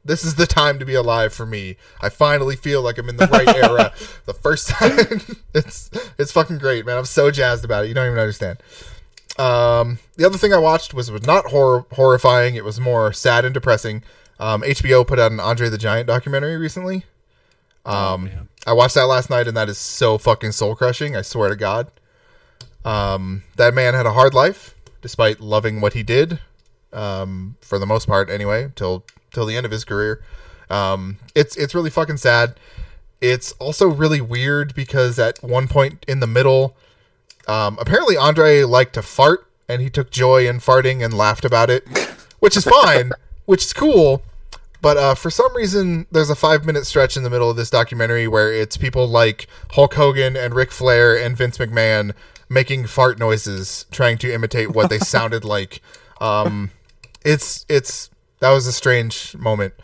[SPEAKER 3] this is the time to be alive for me. I finally feel like I'm in the right [LAUGHS] era. The first time, [LAUGHS] it's it's fucking great, man. I'm so jazzed about it. You don't even understand. Um, the other thing I watched was was not horror horrifying. It was more sad and depressing. Um, HBO put out an Andre the Giant documentary recently. Um, I watched that last night, and that is so fucking soul crushing. I swear to God. Um, that man had a hard life, despite loving what he did. Um, for the most part, anyway, till till the end of his career. Um, it's it's really fucking sad. It's also really weird because at one point in the middle, um, apparently Andre liked to fart, and he took joy in farting and laughed about it, which is fine, [LAUGHS] which is cool. But uh, for some reason, there's a five minute stretch in the middle of this documentary where it's people like Hulk Hogan and Ric Flair and Vince McMahon making fart noises, trying to imitate what they [LAUGHS] sounded like. Um, it's it's that was a strange moment.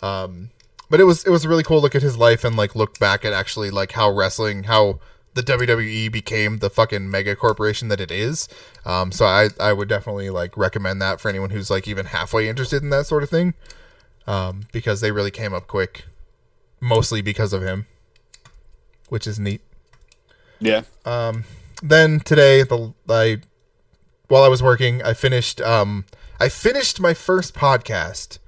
[SPEAKER 3] Um, but it was it was a really cool look at his life and like look back at actually like how wrestling how the WWE became the fucking mega corporation that it is. Um, so I I would definitely like recommend that for anyone who's like even halfway interested in that sort of thing. Um, because they really came up quick, mostly because of him, which is neat.
[SPEAKER 5] Yeah.
[SPEAKER 3] Um, then today, the I while I was working, I finished um I finished my first podcast.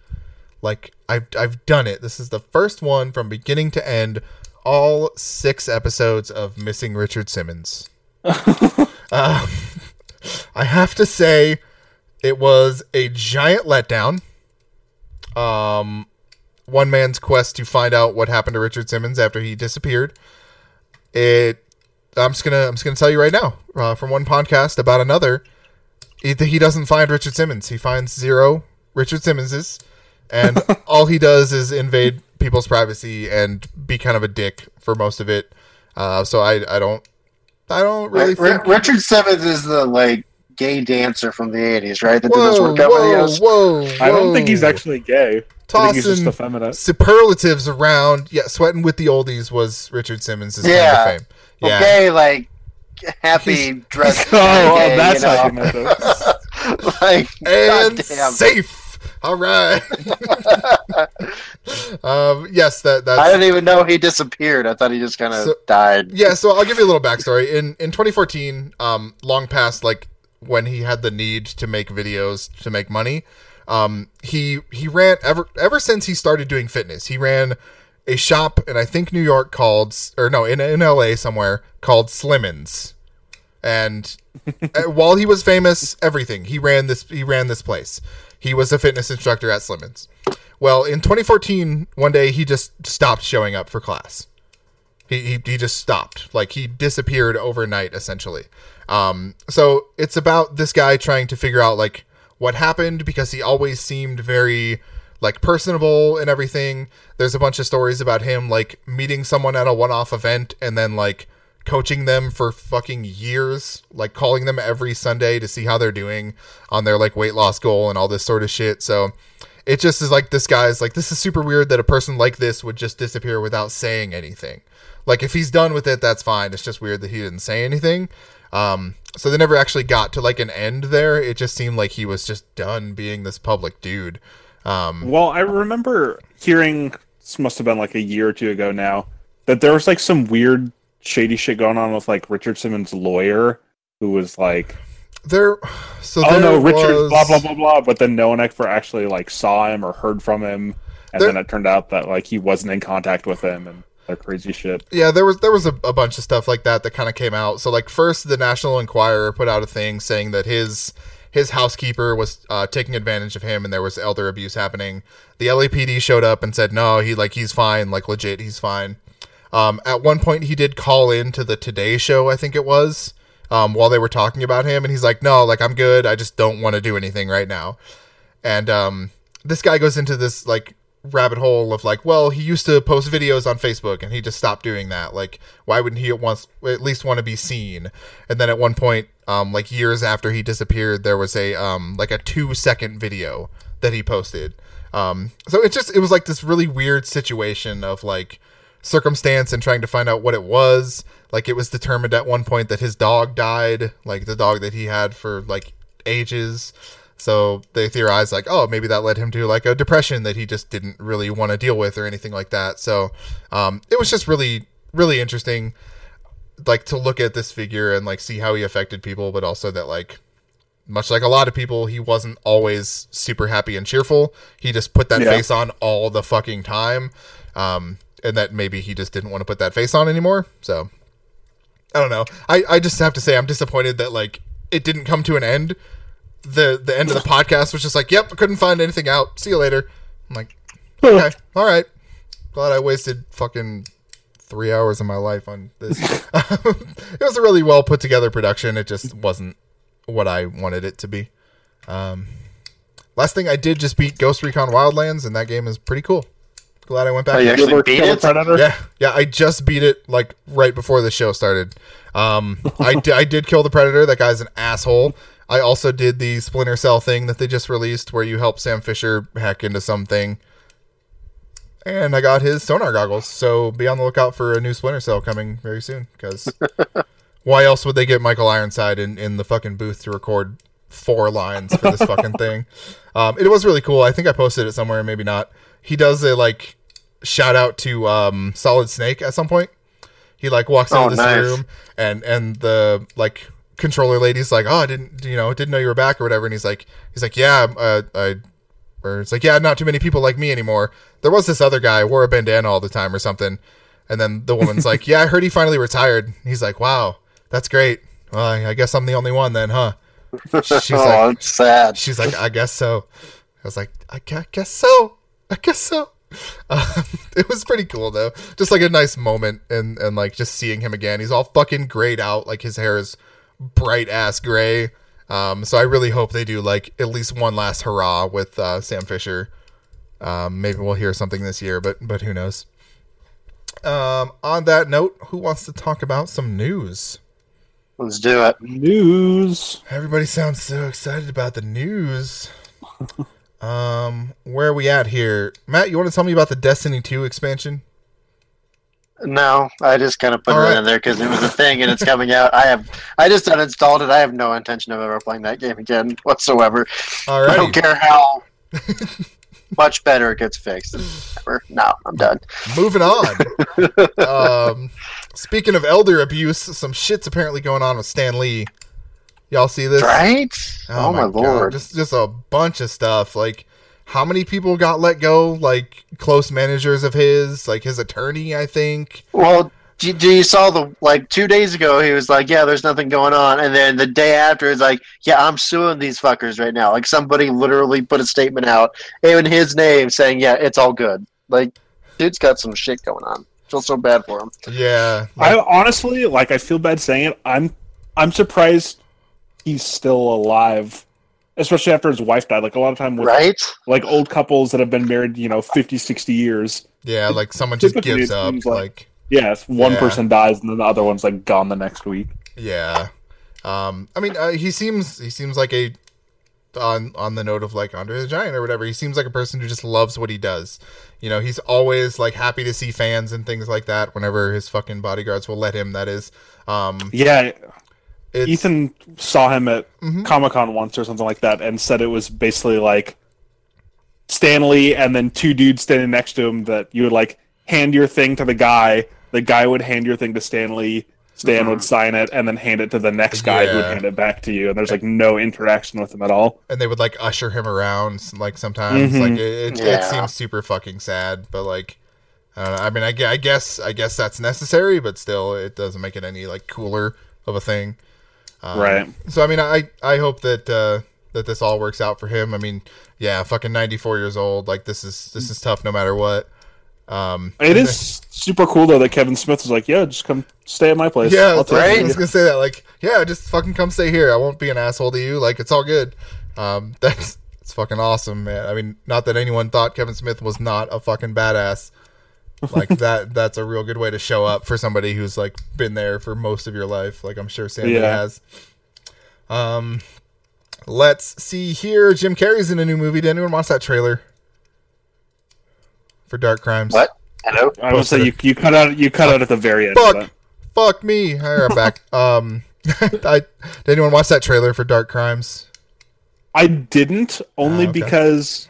[SPEAKER 3] Like I've I've done it. This is the first one from beginning to end, all six episodes of Missing Richard Simmons. [LAUGHS] um, I have to say, it was a giant letdown. Um, one man's quest to find out what happened to Richard Simmons after he disappeared. It I'm just gonna I'm just gonna tell you right now uh, from one podcast about another. He, he doesn't find Richard Simmons. He finds zero Richard Simmonses, and [LAUGHS] all he does is invade people's privacy and be kind of a dick for most of it. Uh, so I I don't I don't really
[SPEAKER 8] Ri-
[SPEAKER 3] think.
[SPEAKER 8] Richard Simmons is the like gay dancer from the '80s, right? That did those
[SPEAKER 3] Whoa,
[SPEAKER 8] workout
[SPEAKER 3] whoa,
[SPEAKER 8] videos.
[SPEAKER 3] whoa,
[SPEAKER 5] I don't think he's actually gay. I think he's just
[SPEAKER 3] Tossing superlatives around. Yeah, sweating with the oldies was Richard Simmons'
[SPEAKER 8] Yeah.
[SPEAKER 3] claim to fame. Yeah,
[SPEAKER 8] Okay, like happy dress. [LAUGHS]
[SPEAKER 5] Oh, oh,
[SPEAKER 8] gay,
[SPEAKER 5] that's
[SPEAKER 8] you know?
[SPEAKER 5] how you meant [LAUGHS] it.
[SPEAKER 8] like
[SPEAKER 3] and
[SPEAKER 8] goddamn.
[SPEAKER 3] safe. All right. [LAUGHS] um, yes, that that's
[SPEAKER 8] I didn't even know he disappeared. I thought he just kind of
[SPEAKER 3] So-
[SPEAKER 8] died.
[SPEAKER 3] yeah. So I'll give you a little backstory. In in 2014, um, long past like when he had the need to make videos to make money, um, he he ran ever ever since he started doing fitness. He ran a shop in I think New York called or no in in L.A. somewhere called Slimmons, and [LAUGHS] uh, while he was famous, everything he ran this he ran this place. He was a fitness instructor at Slimmons. Well, in 2014, one day he just stopped showing up for class. He, he, he just stopped. Like he disappeared overnight, essentially. Um, so it's about this guy trying to figure out like what happened because he always seemed very like personable and everything. There's a bunch of stories about him like meeting someone at a one-off event and then like coaching them for fucking years, like calling them every Sunday to see how they're doing on their like weight loss goal and all this sort of shit. So it just is like this guy's like this is super weird that a person like this would just disappear without saying anything. Like if he's done with it, that's fine. It's just weird that he didn't say anything. Um, so they never actually got to like an end there. It just seemed like he was just done being this public dude. Um,
[SPEAKER 5] Well, I remember hearing this must have been like a year or two ago now that there was like some weird shady shit going on with like Richard Simmons' lawyer who was like,
[SPEAKER 3] there, so
[SPEAKER 5] "Oh
[SPEAKER 3] there
[SPEAKER 5] no, Richard,
[SPEAKER 3] was-
[SPEAKER 5] blah blah blah blah," but then no one ever actually like saw him or heard from him, and
[SPEAKER 3] There-
[SPEAKER 5] then it turned out that like he wasn't in contact with him and that crazy shit.
[SPEAKER 3] Yeah, there was there was a, a bunch of stuff like that that kind of came out. So like first, the National Enquirer put out a thing saying that his his housekeeper was uh, taking advantage of him and there was elder abuse happening. The LAPD showed up and said no, he like he's fine, like legit, he's fine. Um, at one point, he did call in to the Today Show, I think it was, um, while they were talking about him, and he's like, "No, like I'm good. I just don't want to do anything right now." And um, this guy goes into this like rabbit hole of like, well, he used to post videos on Facebook and he just stopped doing that. Like, why wouldn't he at once at least want to be seen? And then at one point, um, like years after he disappeared, there was a um like a two second video that he posted. Um, so it just it was like this really weird situation of like circumstance and trying to find out what it was. Like it was determined at one point that his dog died, like the dog that he had for like ages. So they theorized like, oh, maybe that led him to like a depression that he just didn't really want to deal with or anything like that. So um, it was just really, really interesting, like to look at this figure and like see how he affected people, but also that like, much like a lot of people, he wasn't always super happy and cheerful. He just put that
[SPEAKER 5] Yeah.
[SPEAKER 3] face on all the fucking time, um, and that maybe he just didn't want to put that face on anymore. So I don't know. I, I just have to say I'm disappointed that like it didn't come to an end. The the end of the [LAUGHS] podcast was just like, yep, I couldn't find anything out. See you later. I'm like, okay, all right. Glad I wasted fucking three hours of my life on this. [LAUGHS] it was a really well put together production. It just wasn't what I wanted it to be. Um, last thing I did just beat Ghost Recon Wildlands, and that game is pretty cool. Glad I went back.
[SPEAKER 8] Oh, you
[SPEAKER 3] and-
[SPEAKER 8] actually beat it?
[SPEAKER 5] predator?
[SPEAKER 3] yeah, yeah. I just beat it like right before the show started. Um, I, di- I did kill the predator. That guy's an asshole. I also did the Splinter Cell thing that they just released, where you help Sam Fisher hack into something. And I got his sonar goggles, so be on the lookout for a new Splinter Cell coming very soon. Because [LAUGHS] why else would they get Michael Ironside in, in the fucking booth to record four lines for this fucking thing? [LAUGHS] Um, it was really cool. I think I posted it somewhere, maybe not. He does a like shout out to um, Solid Snake at some point. He like walks into
[SPEAKER 8] Oh,
[SPEAKER 3] this
[SPEAKER 8] nice.
[SPEAKER 3] room and and the like controller lady's like, oh, I didn't you know didn't know you were back or whatever. And he's like he's like yeah, uh, I or it's like yeah, not too many people like me anymore. There was this other guy wore a bandana all the time or something. And then the woman's like, [LAUGHS] yeah, I heard he finally retired. He's like, wow, that's great. Well, I guess I'm the only one then, huh? She's [LAUGHS]
[SPEAKER 8] oh,
[SPEAKER 3] like,
[SPEAKER 8] it's sad.
[SPEAKER 3] She's like, I guess so. I was like, I guess so. I guess so. [LAUGHS] Um, it was pretty cool though, just like a nice moment, and and like just seeing him again. He's all fucking grayed out, like his hair is bright ass gray. Um, so I really hope they do like at least one last hurrah with uh, Sam Fisher. Um, maybe we'll hear something this year, but but who knows. Um, on that note, who wants to talk about some news?
[SPEAKER 8] Let's do it.
[SPEAKER 5] News.
[SPEAKER 3] Everybody sounds so excited about the news. [LAUGHS] um, where are we at here? Matt, you want to tell me about the Destiny 2 expansion?
[SPEAKER 8] No, I just kind of put
[SPEAKER 3] All
[SPEAKER 8] it
[SPEAKER 3] right.
[SPEAKER 8] in there because it was a thing and it's coming out. I have, I just uninstalled it. I have no intention of ever playing that game again whatsoever. I don't care how [LAUGHS] much better it gets fixed. Ever. No, I'm done.
[SPEAKER 3] moving on. um, speaking of elder abuse, some shit's apparently going on with Stan Lee. Y'all see this?
[SPEAKER 8] Right? Oh, my,
[SPEAKER 3] God,
[SPEAKER 8] lord!
[SPEAKER 3] Just just a bunch of stuff. Like how many people got let go? Like close managers of his, like his attorney, I think.
[SPEAKER 8] Well, do, do you saw the like two days ago? He was like, "Yeah, there's nothing going on," and then the day after, it's like, "Yeah, I'm suing these fuckers right now." Like somebody literally put a statement out in his name saying, "Yeah, it's all good." Like, dude's got some shit going on. Feel so bad for him.
[SPEAKER 3] Yeah.
[SPEAKER 5] I honestly like. I feel bad saying it. I'm. I'm surprised he's still alive. Especially after his wife died. Like a lot of time with
[SPEAKER 8] right?
[SPEAKER 5] like old couples that have been married, you know, 50, 60 years.
[SPEAKER 3] Yeah, like someone just gives up.
[SPEAKER 5] like-
[SPEAKER 3] Like,
[SPEAKER 5] Yes, one
[SPEAKER 3] Yeah.
[SPEAKER 5] person dies and then the other one's like gone the next week.
[SPEAKER 3] yeah. Um, I mean, uh, he seems he seems like a on on the note of like Andre the Giant or whatever. He seems like a person who just loves what he does. You know, he's always like happy to see fans and things like that. Whenever his fucking bodyguards will let him, that is. Um,
[SPEAKER 5] Yeah,
[SPEAKER 3] it's,
[SPEAKER 5] Ethan saw him at
[SPEAKER 3] Mhm.
[SPEAKER 5] Comic Con once or something like that and said it was basically like Stan Lee and then two dudes standing next to him that you would like hand your thing to the guy, the guy would hand your thing to Stan Lee, Stan would sign it, and then hand it to the next guy who would hand it back to you, and there's like no interaction with him at all.
[SPEAKER 3] and they would like usher him around like sometimes.
[SPEAKER 5] Mhm.
[SPEAKER 3] like it, it, it seems super fucking sad but like I, don't know, I mean I, I guess i guess that's necessary but still it doesn't make it any like cooler of a thing um,
[SPEAKER 5] Right.
[SPEAKER 3] so i mean i i hope that uh that this all works out for him i mean yeah fucking 94 years old like this is this is tough no matter what um
[SPEAKER 5] It is super cool though that Kevin Smith was like, "Yeah, just come stay at my place."
[SPEAKER 3] yeah,
[SPEAKER 5] I'll
[SPEAKER 3] that's
[SPEAKER 5] take
[SPEAKER 3] right. I was gonna say that. Like, yeah, just fucking come stay here. I won't be an asshole to you. Like, it's all good. Um, [LAUGHS] that's it's fucking awesome, man. I mean, not that anyone thought Kevin Smith was not a fucking badass. Like [LAUGHS] that. That's a real good way to show up for somebody who's like been there for most of your life. Like I'm sure Sandy
[SPEAKER 5] Yeah.
[SPEAKER 3] has. Um, let's see here. Jim Carrey's in a new movie. Did anyone watch that trailer for Dark Crimes?
[SPEAKER 8] What? Hello?
[SPEAKER 5] I would say you, you cut out you cut out at the very end.
[SPEAKER 3] Fuck. Fuck me. All right, I'm back. [LAUGHS] Um, [LAUGHS] I, did anyone watch that trailer for Dark Crimes?
[SPEAKER 5] I didn't only
[SPEAKER 3] Ah, okay.
[SPEAKER 5] because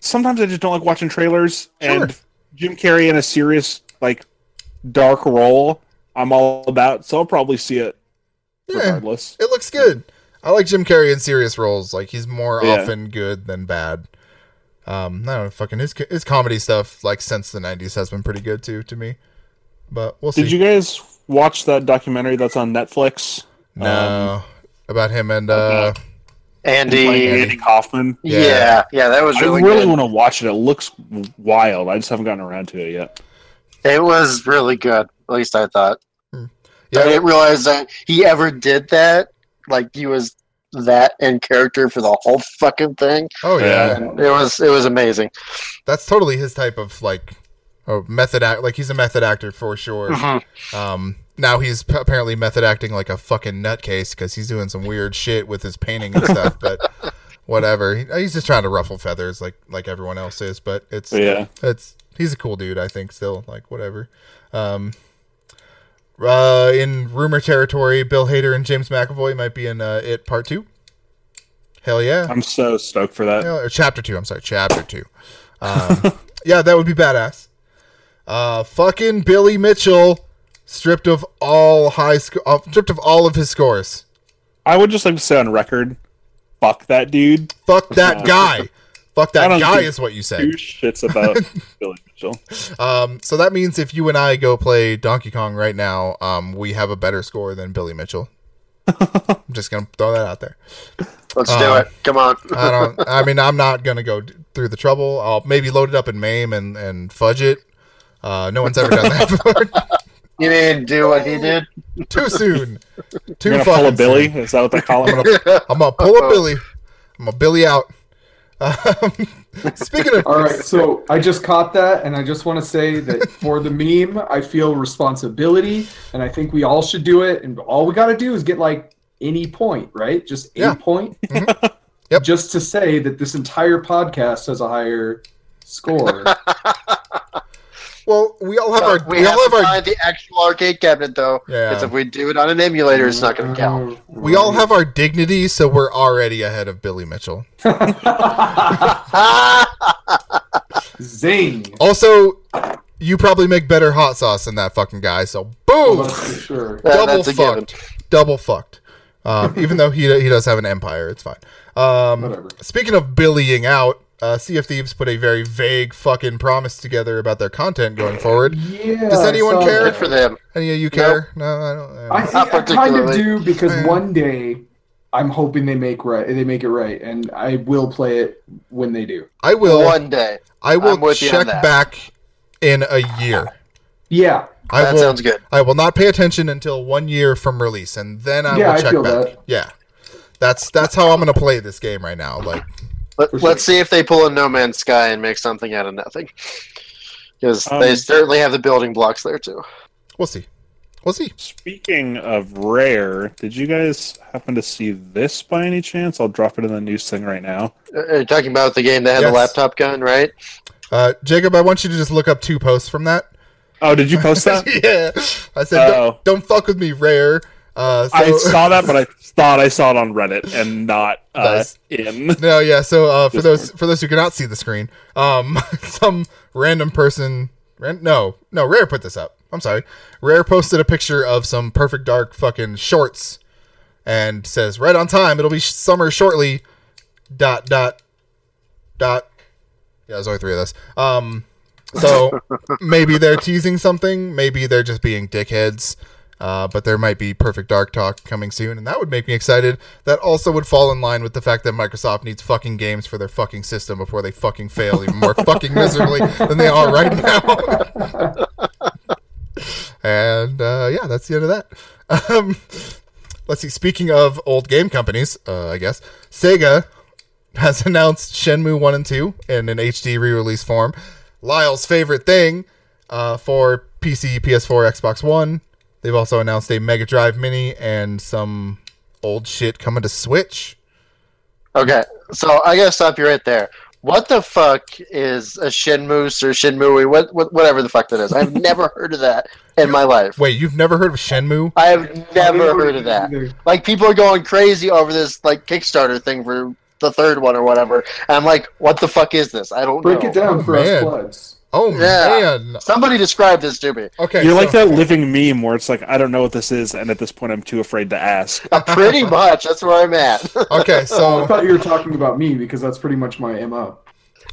[SPEAKER 5] sometimes I just don't like watching trailers, and
[SPEAKER 3] Sure.
[SPEAKER 5] Jim Carrey in a serious like dark role, I'm all about. So I'll probably see it
[SPEAKER 3] Yeah,
[SPEAKER 5] regardless.
[SPEAKER 3] it looks good. I like Jim Carrey in serious roles. Like he's more
[SPEAKER 5] Yeah.
[SPEAKER 3] often good than bad. Um, I don't know, fucking his his comedy stuff like since the '90s has been pretty good too to me. But we'll see.
[SPEAKER 5] Did you guys watch that documentary that's on Netflix?
[SPEAKER 3] no, about him and uh,
[SPEAKER 8] Andy.
[SPEAKER 5] Andy Kaufman.
[SPEAKER 3] Yeah.
[SPEAKER 8] Yeah. yeah, that was
[SPEAKER 5] I
[SPEAKER 8] really,
[SPEAKER 5] really
[SPEAKER 8] good.
[SPEAKER 5] want to watch it. It looks wild. I just haven't gotten around to it yet.
[SPEAKER 8] It was really good. At least I thought. I
[SPEAKER 3] yeah,
[SPEAKER 8] didn't realize that he ever did that. Like he was that in character for the whole fucking thing.
[SPEAKER 3] oh yeah,
[SPEAKER 8] And it was it was amazing.
[SPEAKER 3] that's totally his type of like, oh, method act. Like he's a method actor for sure.
[SPEAKER 8] Mhm.
[SPEAKER 3] Um, now he's apparently method acting like a fucking nutcase because he's doing some weird shit with his painting and stuff. but [LAUGHS] whatever, he's just trying to ruffle feathers like like everyone else is. But it's
[SPEAKER 5] Yeah.
[SPEAKER 3] it's he's a cool dude. I think still like whatever. Um, uh, in rumor territory, Bill Hader and James McAvoy might be in uh, it part two. Hell yeah!
[SPEAKER 5] I'm so stoked for that.
[SPEAKER 3] Chapter two. I'm sorry, chapter two. Um, [LAUGHS] yeah, that would be badass. Uh, fucking Billy Mitchell stripped of all high sco- uh, stripped of all of his scores.
[SPEAKER 5] I would just like to say on record, fuck that dude.
[SPEAKER 3] Fuck that guy. Fuck that guy is what you
[SPEAKER 5] Two shits about [LAUGHS] Billy Mitchell.
[SPEAKER 3] Um, so that means if you and I go play Donkey Kong right now, um, we have a better score than Billy Mitchell. [LAUGHS] I'm just gonna throw that out there.
[SPEAKER 8] Let's
[SPEAKER 3] Uh,
[SPEAKER 8] do it. Come on.
[SPEAKER 3] I don't. [LAUGHS] I mean, I'm not gonna go d- through the trouble. I'll maybe load it up in MAME and and fudge it. Uh, no one's ever done that before.
[SPEAKER 8] You didn't do what he did.
[SPEAKER 3] Too soon. [LAUGHS] Too
[SPEAKER 5] You're gonna pull a Billy?
[SPEAKER 3] soon.
[SPEAKER 5] Is that what they call him? [LAUGHS]
[SPEAKER 3] I'm gonna pull a Billy. I'm gonna Billy out. Um, [LAUGHS] speaking of,
[SPEAKER 6] All right, so I just caught that, and I just want to say that for the meme, I feel responsibility, and I think we all should do it. And all we got to do is get like any point, right? Just a
[SPEAKER 3] Yeah.
[SPEAKER 6] point.
[SPEAKER 3] Mhm. Yep.
[SPEAKER 6] Just to say that this entire podcast has a higher score.
[SPEAKER 3] Well, we all have our
[SPEAKER 8] we,
[SPEAKER 3] we,
[SPEAKER 8] have
[SPEAKER 3] all have
[SPEAKER 8] to
[SPEAKER 3] our
[SPEAKER 8] find the actual arcade cabinet though.
[SPEAKER 3] Yeah.
[SPEAKER 8] Because if we do it on an emulator, it's not going to count.
[SPEAKER 3] we all have our dignity, so we're already ahead of Billy Mitchell.
[SPEAKER 6] Zing.
[SPEAKER 3] Also, you probably make better hot sauce than that fucking guy. So boom,
[SPEAKER 6] that's sure.
[SPEAKER 3] Double
[SPEAKER 8] that's a given.
[SPEAKER 3] fucked, double fucked. Um, even though he he does have an empire, it's fine. Um,
[SPEAKER 6] Whatever.
[SPEAKER 3] speaking of billying out, uh, Sea of Thieves put a very vague fucking promise together about their content going forward.
[SPEAKER 6] Yeah.
[SPEAKER 3] Does anyone
[SPEAKER 6] saw
[SPEAKER 3] care?
[SPEAKER 8] Good for them.
[SPEAKER 3] Any of you care? No, I don't.
[SPEAKER 6] I, think
[SPEAKER 8] Not
[SPEAKER 6] I kind of do because
[SPEAKER 3] Yeah.
[SPEAKER 6] one day I'm hoping they make right. They make it right, and I will play it when they do.
[SPEAKER 3] I will.
[SPEAKER 8] One day.
[SPEAKER 3] I will
[SPEAKER 8] I'm with you on
[SPEAKER 3] check back in a year.
[SPEAKER 6] Yeah,
[SPEAKER 3] I
[SPEAKER 8] that
[SPEAKER 3] will.
[SPEAKER 8] sounds good.
[SPEAKER 3] I will not pay attention until one year from release, and then I
[SPEAKER 6] Yeah,
[SPEAKER 3] will
[SPEAKER 6] I
[SPEAKER 3] check
[SPEAKER 6] feel
[SPEAKER 3] back.
[SPEAKER 6] that.
[SPEAKER 3] Yeah, That's that's how I'm gonna play this game right now. Like,
[SPEAKER 8] Let,
[SPEAKER 6] For sure.
[SPEAKER 8] let's see if they pull a No Man's Sky and make something out of nothing. Because
[SPEAKER 5] Um,
[SPEAKER 8] they certainly have the building blocks there too.
[SPEAKER 3] we'll see. We'll see.
[SPEAKER 5] Speaking of rare, did you guys happen to see this by any chance? I'll drop it in the news thing right now.
[SPEAKER 8] Uh, Are you talking about the game that had
[SPEAKER 3] Yes.
[SPEAKER 8] the laptop gun, right?
[SPEAKER 3] Uh, Jacob, I want you to just look up two posts from that.
[SPEAKER 5] Oh, did you post [LAUGHS] that?
[SPEAKER 3] yeah, I said, don't, don't fuck with me, rare. Uh, so,
[SPEAKER 5] I saw that, but I [LAUGHS] thought I saw it on Reddit and not uh,
[SPEAKER 3] Nice.
[SPEAKER 5] in.
[SPEAKER 3] No, yeah. So uh, for those for those who cannot see the screen, um, [LAUGHS] some random person, ran, no, no, Rare put this up. I'm sorry, Rare posted a picture of some Perfect Dark fucking shorts, and says right on time. It'll be summer shortly. Dot dot dot. Yeah, there's only three of those. Um, so [LAUGHS] maybe they're teasing something. Maybe they're just being dickheads. Uh, but there might be Perfect Dark talk coming soon, and that would make me excited. That also would fall in line with the fact that Microsoft needs fucking games for their fucking system before they fucking fail even more [LAUGHS] fucking miserably than they are right now. and uh, yeah, that's the end of that. Um, let's see. Speaking of old game companies, uh, I guess Sega has [LAUGHS] announced Shenmue 1 and 2 in an HD re release form. Lyle's favorite thing uh, for PC, PS4, Xbox One. They've also announced a Mega Drive Mini and some old shit coming to Switch.
[SPEAKER 8] Okay, so I gotta stop you right there. What the fuck is a Shenmue or Shenmue? What, what whatever the fuck that is? I've never heard of that in my life.
[SPEAKER 3] Wait, you've never heard of Shenmue?
[SPEAKER 8] I have never heard of that.
[SPEAKER 6] Either.
[SPEAKER 8] Like people are going crazy over this like Kickstarter thing for the third one or whatever. And I'm like, what the fuck is this? I don't
[SPEAKER 6] Break
[SPEAKER 8] know.
[SPEAKER 6] it down for
[SPEAKER 3] Man.
[SPEAKER 6] us plebs.
[SPEAKER 3] Oh
[SPEAKER 8] Yeah.
[SPEAKER 3] man.
[SPEAKER 8] Somebody describe this to me.
[SPEAKER 3] Okay.
[SPEAKER 5] You're
[SPEAKER 3] so-
[SPEAKER 5] like that living meme where it's like, I don't know what this is, and at this point, I'm too afraid to ask.
[SPEAKER 8] Uh, Pretty [LAUGHS] much. That's where I'm at.
[SPEAKER 3] Okay,
[SPEAKER 6] so I thought you were talking about me because that's pretty much my mo.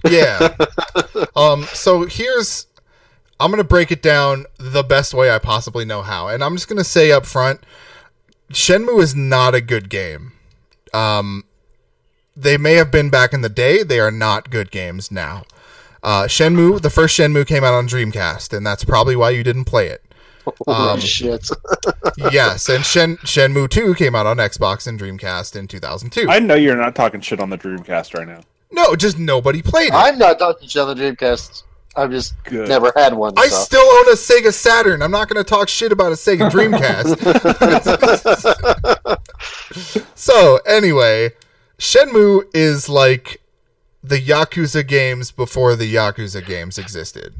[SPEAKER 3] yeah. [LAUGHS] Um. So here's, I'm gonna break it down the best way I possibly know how, and I'm just gonna say up front, Shenmue is not a good game. Um, they may have been back in the day. They are not good games now. Uh, Shenmue, the first Shenmue came out on Dreamcast, and that's probably why you didn't play it. [LAUGHS]
[SPEAKER 8] Holy
[SPEAKER 3] Um,
[SPEAKER 8] shit. [LAUGHS]
[SPEAKER 3] yes, and Shen Shenmue 2 came out on Xbox and Dreamcast in 2002.
[SPEAKER 5] I know you're not talking shit on the Dreamcast right now.
[SPEAKER 3] no, just nobody played it.
[SPEAKER 8] I'm not talking shit on the Dreamcast. I've just
[SPEAKER 5] Good.
[SPEAKER 8] never had one.
[SPEAKER 3] I
[SPEAKER 8] so.
[SPEAKER 3] still own a Sega Saturn. I'm not going to talk shit about a Sega Dreamcast. [LAUGHS] so, anyway, Shenmue is like the Yakuza games before the Yakuza games existed.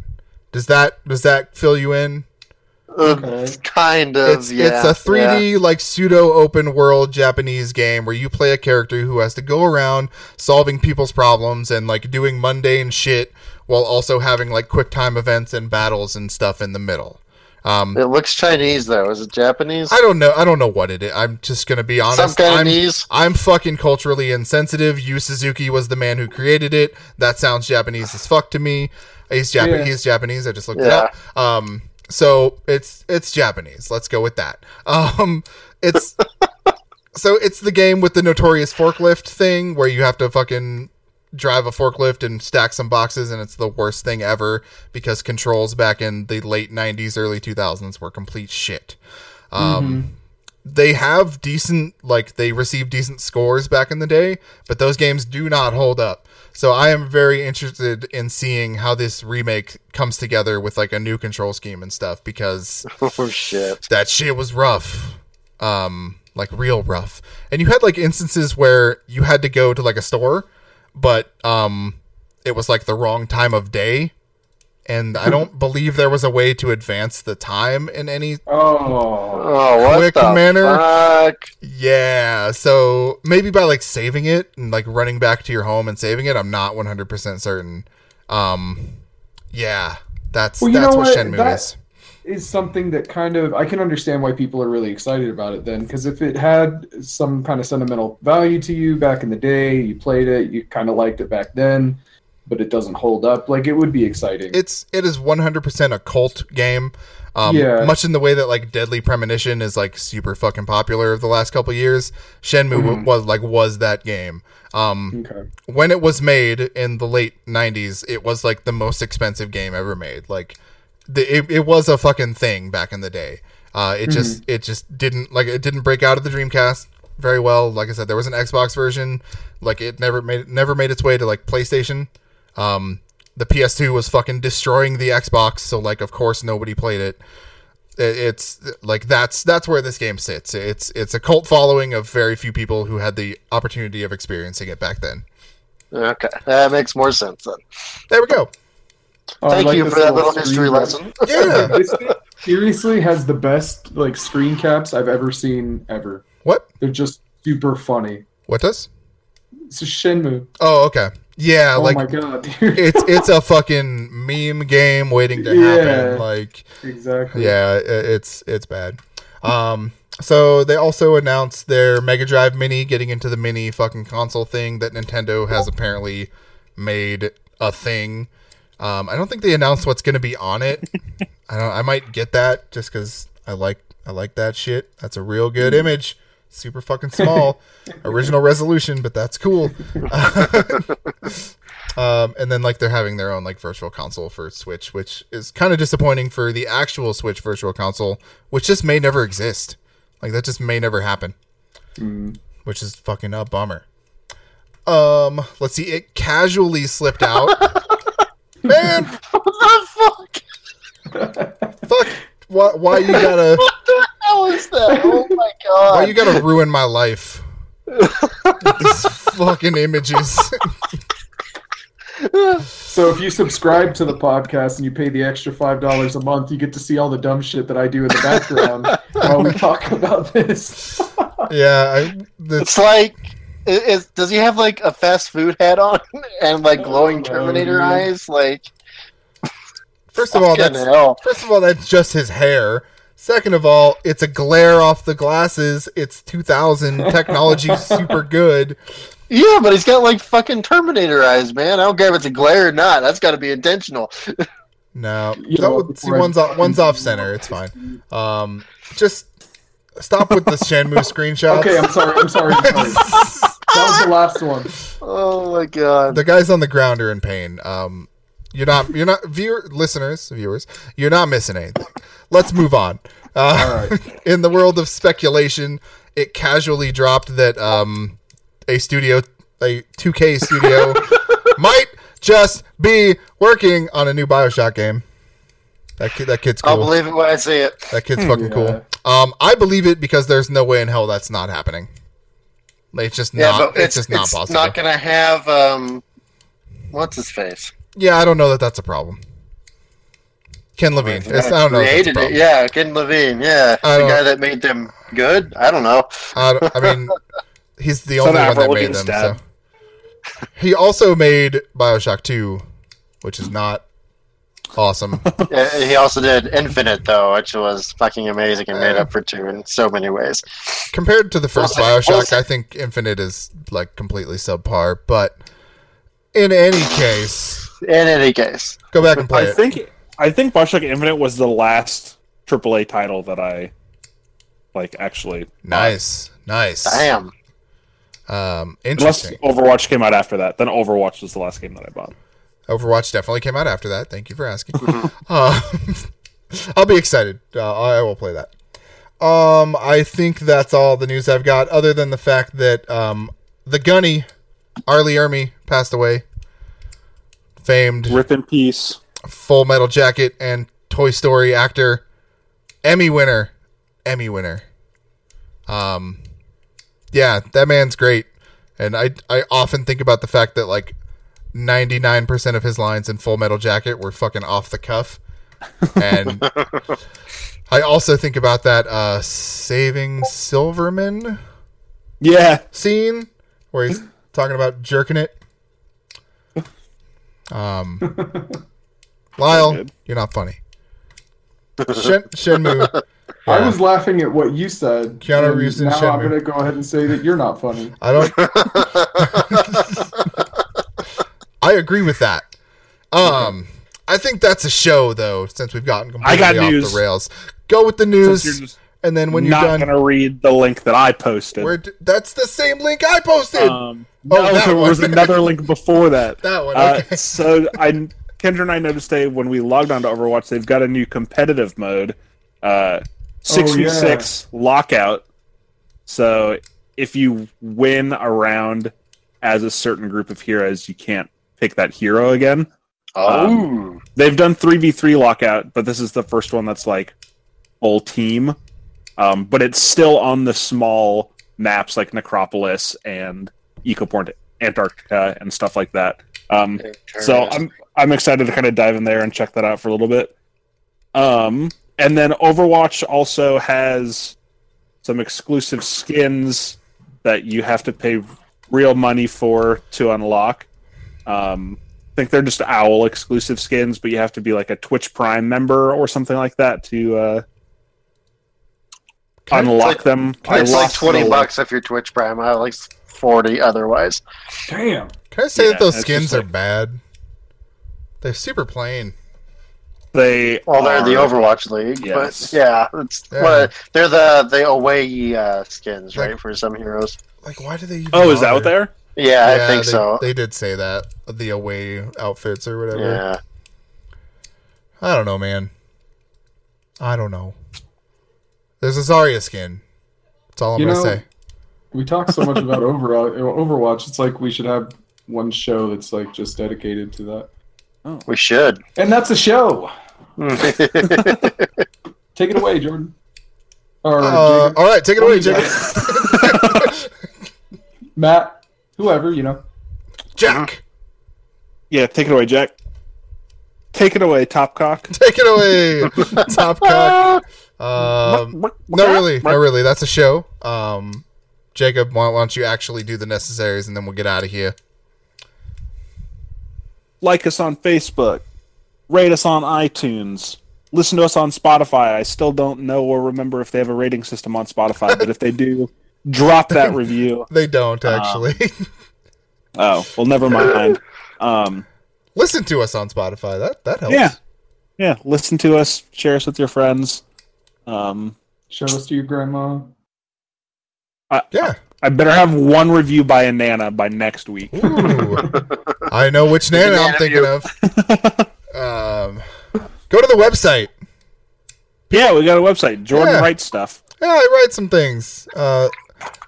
[SPEAKER 3] Does that does that fill you in?
[SPEAKER 8] Uh, kind of.
[SPEAKER 3] It's
[SPEAKER 8] yeah.
[SPEAKER 3] it's a 3D like pseudo open world Japanese game where you play a character who has to go around solving people's problems and like doing mundane shit while also having like quick time events and battles and stuff in the middle. Um,
[SPEAKER 8] It looks Chinese though. Is it Japanese?
[SPEAKER 3] I don't know. I don't know what it is. I'm just gonna be honest.
[SPEAKER 8] Some kind
[SPEAKER 3] I'm. I'm fucking culturally insensitive. Yu Suzuki was the man who created it. That sounds Japanese as fuck to me. He's Japanese.
[SPEAKER 6] Yeah.
[SPEAKER 3] He's Japanese. I just looked it
[SPEAKER 8] Yeah.
[SPEAKER 3] up. Um, so it's it's Japanese. Let's go with that. Um, it's [LAUGHS] so it's the game with the notorious forklift thing where you have to fucking drive a forklift and stack some boxes and it's the worst thing ever because controls back in the late 90s early 2000s were complete shit. Um they have decent like they received decent scores back in the day but those games do not hold up. So i am very interested in seeing how this remake comes together with like a new control scheme and stuff because [LAUGHS]
[SPEAKER 8] Oh shit.
[SPEAKER 3] that shit was rough. Um like real rough. And you had like instances where you had to go to like a store but um it was like the wrong time of day and i don't [LAUGHS] believe there was a way to advance the time in any
[SPEAKER 6] Oh,
[SPEAKER 8] Oh, what
[SPEAKER 3] Quick
[SPEAKER 8] the
[SPEAKER 3] manner.
[SPEAKER 8] fuck?
[SPEAKER 3] yeah so maybe by like saving it and like running back to your home and saving it i'm not 100% certain um yeah that's
[SPEAKER 6] Well,
[SPEAKER 3] that's what,
[SPEAKER 6] what?
[SPEAKER 3] shenmue
[SPEAKER 6] That-
[SPEAKER 3] is
[SPEAKER 6] is something that kind of I can understand why people are really excited about it then because if it had some kind of sentimental value to you back in the day, you played it, you kind of liked it back then, but it doesn't hold up, like it would be exciting.
[SPEAKER 3] it's it is 100% a cult game um
[SPEAKER 6] Yeah.
[SPEAKER 3] much in the way that like deadly premonition is like super fucking popular of the last couple years shenmue
[SPEAKER 6] Mhm.
[SPEAKER 3] was like was that game um
[SPEAKER 6] okay.
[SPEAKER 3] when it was made in the late 90s it was like the most expensive game ever made like the, it, it was a fucking thing back in the day uh it just it just didn't like it didn't break out of the dreamcast very well. Like I said, there was an Xbox version. Like it never made never made its way to like PlayStation. Um, the PS2 was fucking destroying the Xbox, so like of course nobody played it. It- It's like that's that's where this game sits. It's it's a cult following of very few people who had the opportunity of experiencing it back then.
[SPEAKER 8] Okay, that makes more sense then.
[SPEAKER 3] There we go.
[SPEAKER 6] I
[SPEAKER 8] Thank
[SPEAKER 6] like
[SPEAKER 8] you for that little history lesson. [LAUGHS]
[SPEAKER 3] Yeah.
[SPEAKER 6] This seriously has the best like screen caps I've ever seen ever.
[SPEAKER 3] what?
[SPEAKER 6] They're just super funny.
[SPEAKER 3] What does?
[SPEAKER 6] It's a Shenmue.
[SPEAKER 3] Oh, okay. Yeah,
[SPEAKER 6] oh
[SPEAKER 3] like
[SPEAKER 6] my god, dude.
[SPEAKER 3] it's it's a fucking meme game waiting to
[SPEAKER 6] Yeah.
[SPEAKER 3] happen. Like
[SPEAKER 6] exactly.
[SPEAKER 3] yeah, it's it's bad. Um, so they also announced their Mega Drive Mini getting into the mini fucking console thing that Nintendo has apparently made a thing. Um, I don't think they announced what's going to be on it. [LAUGHS] I don't. I might get that just because I like I like that shit. That's a real good image. Super fucking small, [LAUGHS] original resolution, but that's cool. [LAUGHS] um, and then like they're having their own like virtual console for Switch, which is kind of disappointing for the actual Switch virtual console, which just may never exist. Like that just may never happen,
[SPEAKER 6] Mm.
[SPEAKER 3] which is fucking a bummer. Um, let's see. It casually slipped out. Man, [LAUGHS]
[SPEAKER 8] what the fuck?
[SPEAKER 3] fuck. Why, why you gotta?
[SPEAKER 8] What the hell is that? Oh my god!
[SPEAKER 3] Why you gotta ruin my life? These fucking images.
[SPEAKER 6] So if you subscribe to the podcast and you pay the extra five dollars a month, you get to see all the dumb shit that I do in the background while we talk about this.
[SPEAKER 3] yeah, I,
[SPEAKER 8] It's like, i- is, does he have like a fast food hat on [LAUGHS] and like glowing
[SPEAKER 6] Oh,
[SPEAKER 8] Terminator
[SPEAKER 6] dude.
[SPEAKER 8] eyes? Like,
[SPEAKER 3] first of all, that's
[SPEAKER 8] hell.
[SPEAKER 3] First of all, that's just his hair. Second of all, it's a glare off the glasses. It's 2000 [LAUGHS] technology, super good.
[SPEAKER 8] Yeah, but he's got like fucking Terminator eyes, man. I don't care if it's a glare or not. That's got to be intentional. [LAUGHS]
[SPEAKER 3] No,
[SPEAKER 6] You know,
[SPEAKER 3] would- see one's off, one's off center. It's fine. Um, just stop with the Shenmue screenshots.
[SPEAKER 6] Okay, I'm sorry. I'm sorry. I'm sorry. That was the last one.
[SPEAKER 8] Oh my god.
[SPEAKER 3] the guys on the ground are in pain. Um, you're not, you're not, viewer, listeners, viewers, you're not missing anything. Let's move on. Uh,
[SPEAKER 6] All [LAUGHS]
[SPEAKER 3] in the world of speculation, it casually dropped that um, a studio, a 2K studio, [LAUGHS] might just be working on a new Bioshock game. That kid, that kid's cool.
[SPEAKER 8] I'll believe it when I see it.
[SPEAKER 3] That kid's [LAUGHS] fucking
[SPEAKER 6] Yeah.
[SPEAKER 3] cool. Um, I believe it because there's no way in hell that's not happening. Like, It's just
[SPEAKER 8] Yeah,
[SPEAKER 3] not.
[SPEAKER 8] but
[SPEAKER 3] It's,
[SPEAKER 8] it's,
[SPEAKER 3] just not
[SPEAKER 8] it's
[SPEAKER 3] possible.
[SPEAKER 8] not gonna have um, what's his face?
[SPEAKER 3] yeah, I don't know that that's a problem. Ken Levine. I don't know. If that's a
[SPEAKER 8] Created it. Yeah, Ken Levine. Yeah,
[SPEAKER 3] I
[SPEAKER 8] the guy that made them good. I don't know.
[SPEAKER 3] I, don't- I mean, [LAUGHS] he's the only one that made them. So. He also made Bioshock 2, which is not awesome. [LAUGHS]
[SPEAKER 8] He also did Infinite though, which was fucking amazing and made up for two in so many ways.
[SPEAKER 3] Compared to the first
[SPEAKER 8] Well,
[SPEAKER 3] Bioshock,
[SPEAKER 8] well-
[SPEAKER 3] I think Infinite is like completely subpar. But in any case,
[SPEAKER 8] In any case,
[SPEAKER 3] go back and play
[SPEAKER 5] I
[SPEAKER 3] it.
[SPEAKER 5] think I think Bioshock Infinite was the last AAA title that I like actually.
[SPEAKER 3] Nice, nice.
[SPEAKER 8] damn.
[SPEAKER 3] Um,
[SPEAKER 5] Unless
[SPEAKER 3] interesting.
[SPEAKER 5] Overwatch came out after that, then Overwatch was the last game that I bought.
[SPEAKER 3] Overwatch definitely came out after that. Thank you for asking. uh, [LAUGHS] [LAUGHS] I'll be excited. Uh, I will play that. Um, I think that's all the news I've got, other than the fact that um, the Gunny, R. Lee Ermey, passed away. Famed
[SPEAKER 5] Rip in peace.
[SPEAKER 3] Full Metal Jacket and Toy Story actor, Emmy winner, Emmy winner. Um, yeah, that man's great, and I I often think about the fact that like ninety nine percent of his lines in Full Metal Jacket were fucking off the cuff, and I also think about that uh, Saving Silverman
[SPEAKER 5] Yeah,
[SPEAKER 3] scene where he's talking about jerking it. Um, [LAUGHS] Lyle, you're not funny. Shen, Shenmue, [LAUGHS]
[SPEAKER 6] I was laughing at what you said.
[SPEAKER 3] Keanu
[SPEAKER 6] and
[SPEAKER 3] Reeves and
[SPEAKER 6] Now I'm going to go ahead and say that you're not funny.
[SPEAKER 3] I don't. [LAUGHS] I agree with that. Um, I think that's a show though. Since we've gotten completely
[SPEAKER 5] I got
[SPEAKER 3] off
[SPEAKER 5] news.
[SPEAKER 3] the rails, go with the news, and then when you're
[SPEAKER 5] not
[SPEAKER 3] done,
[SPEAKER 5] gonna read the link that I posted.
[SPEAKER 3] where d- that's the same link I posted.
[SPEAKER 5] Um,
[SPEAKER 3] Oh,
[SPEAKER 5] no,
[SPEAKER 3] that
[SPEAKER 5] there was [LAUGHS] another link before that.
[SPEAKER 3] that one.
[SPEAKER 5] Uh, so I, Kendra and I noticed today when we logged on to Overwatch, they've got a new competitive mode, uh, six v six lockout. So if you win a round as a certain group of heroes, you can't pick that hero again.
[SPEAKER 8] Oh,
[SPEAKER 5] They've done three v three lockout, but this is the first one that's like full team. Um, but it's still on the small maps like Necropolis and Ecopoint Antarctica and stuff like that. Um, so I'm I'm excited to kind of dive in there and check that out for a little bit. Um, and then Overwatch also has some exclusive skins that you have to pay real money for to unlock. Um, I think they're just Owl exclusive skins, but you have to be like a Twitch Prime member or something like that to uh, unlock
[SPEAKER 8] like-
[SPEAKER 5] them. I
[SPEAKER 8] it's like twenty
[SPEAKER 5] the-
[SPEAKER 8] bucks if you're Twitch Prime. I like forty otherwise.
[SPEAKER 6] Damn.
[SPEAKER 3] Can I say
[SPEAKER 5] Yeah,
[SPEAKER 3] that those skins
[SPEAKER 5] just
[SPEAKER 3] are
[SPEAKER 5] like-
[SPEAKER 3] bad? They're super plain.
[SPEAKER 5] They
[SPEAKER 8] Well, they're the Overwatch League,
[SPEAKER 5] Yes.
[SPEAKER 8] but yeah, it's
[SPEAKER 3] Yeah.
[SPEAKER 8] what they're the the away uh, skins,
[SPEAKER 3] Like-
[SPEAKER 8] right, for some heroes.
[SPEAKER 3] Like, why do they? Even
[SPEAKER 5] Oh, is that
[SPEAKER 3] bother?
[SPEAKER 5] out there?
[SPEAKER 8] Yeah, I think
[SPEAKER 3] they,
[SPEAKER 8] so.
[SPEAKER 3] They did say that the away outfits or whatever.
[SPEAKER 8] yeah,
[SPEAKER 3] I don't know, man. I don't know. There's a Zarya skin. That's all I'm
[SPEAKER 6] You
[SPEAKER 3] gonna
[SPEAKER 6] know-
[SPEAKER 3] say.
[SPEAKER 6] We talk so much about [LAUGHS] Overwatch. Overwatch. It's like we should have one show that's like just dedicated to that.
[SPEAKER 8] we should.
[SPEAKER 6] And that's a show. [LAUGHS] Take it away, Jordan. Or
[SPEAKER 3] Uh, all right, take it away, Jacob. [LAUGHS]
[SPEAKER 6] Matt, whoever, you know.
[SPEAKER 3] Jack,
[SPEAKER 5] Yeah, take it away, Jack. Take it away, Topcock. [LAUGHS]
[SPEAKER 3] take it away. [LAUGHS] Topcock. Um, no, really, no, really. That's a show. Um, Jacob, why, why don't you actually do the necessaries, and then we'll get out of here.
[SPEAKER 5] like us on Facebook, rate us on iTunes, listen to us on Spotify. I still don't know or remember if they have a rating system on Spotify, but if they do, [LAUGHS] drop that [LAUGHS] review.
[SPEAKER 3] They don't actually. [LAUGHS]
[SPEAKER 5] Oh, well, never mind. Um,
[SPEAKER 3] Listen to us on Spotify. That that helps.
[SPEAKER 5] Yeah. yeah, listen to us, share us with your friends. Um,
[SPEAKER 6] Show us to your grandma.
[SPEAKER 3] Yeah.
[SPEAKER 5] I better have one review by a Nana by next week.
[SPEAKER 3] Ooh. I know which [LAUGHS] Nana I'm thinking
[SPEAKER 8] view.
[SPEAKER 3] of. Um, go to the website.
[SPEAKER 5] Yeah, we got a website. Jordan
[SPEAKER 3] Yeah.
[SPEAKER 5] writes stuff.
[SPEAKER 3] Yeah, I write some things. Uh,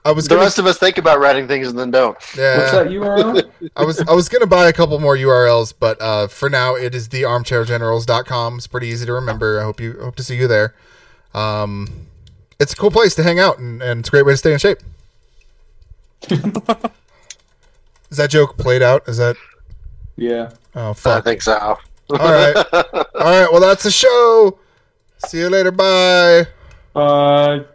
[SPEAKER 3] I was
[SPEAKER 8] the
[SPEAKER 3] gonna,
[SPEAKER 8] rest of us think about writing things and then don't.
[SPEAKER 3] yeah,
[SPEAKER 6] What's that URL? [LAUGHS]
[SPEAKER 3] I was I was gonna buy a couple more URLs, but uh, for now it is the armchairgenerals.com. It's pretty easy to remember. I hope you hope to see you there. Um, it's a cool place to hang out, and, and it's a great way to stay in shape. [LAUGHS] is that joke played out? Is that
[SPEAKER 6] yeah.
[SPEAKER 3] oh fuck.
[SPEAKER 8] I think so.
[SPEAKER 3] All right, [LAUGHS] all right. Well, that's the show. See you later. Bye.
[SPEAKER 6] Bye.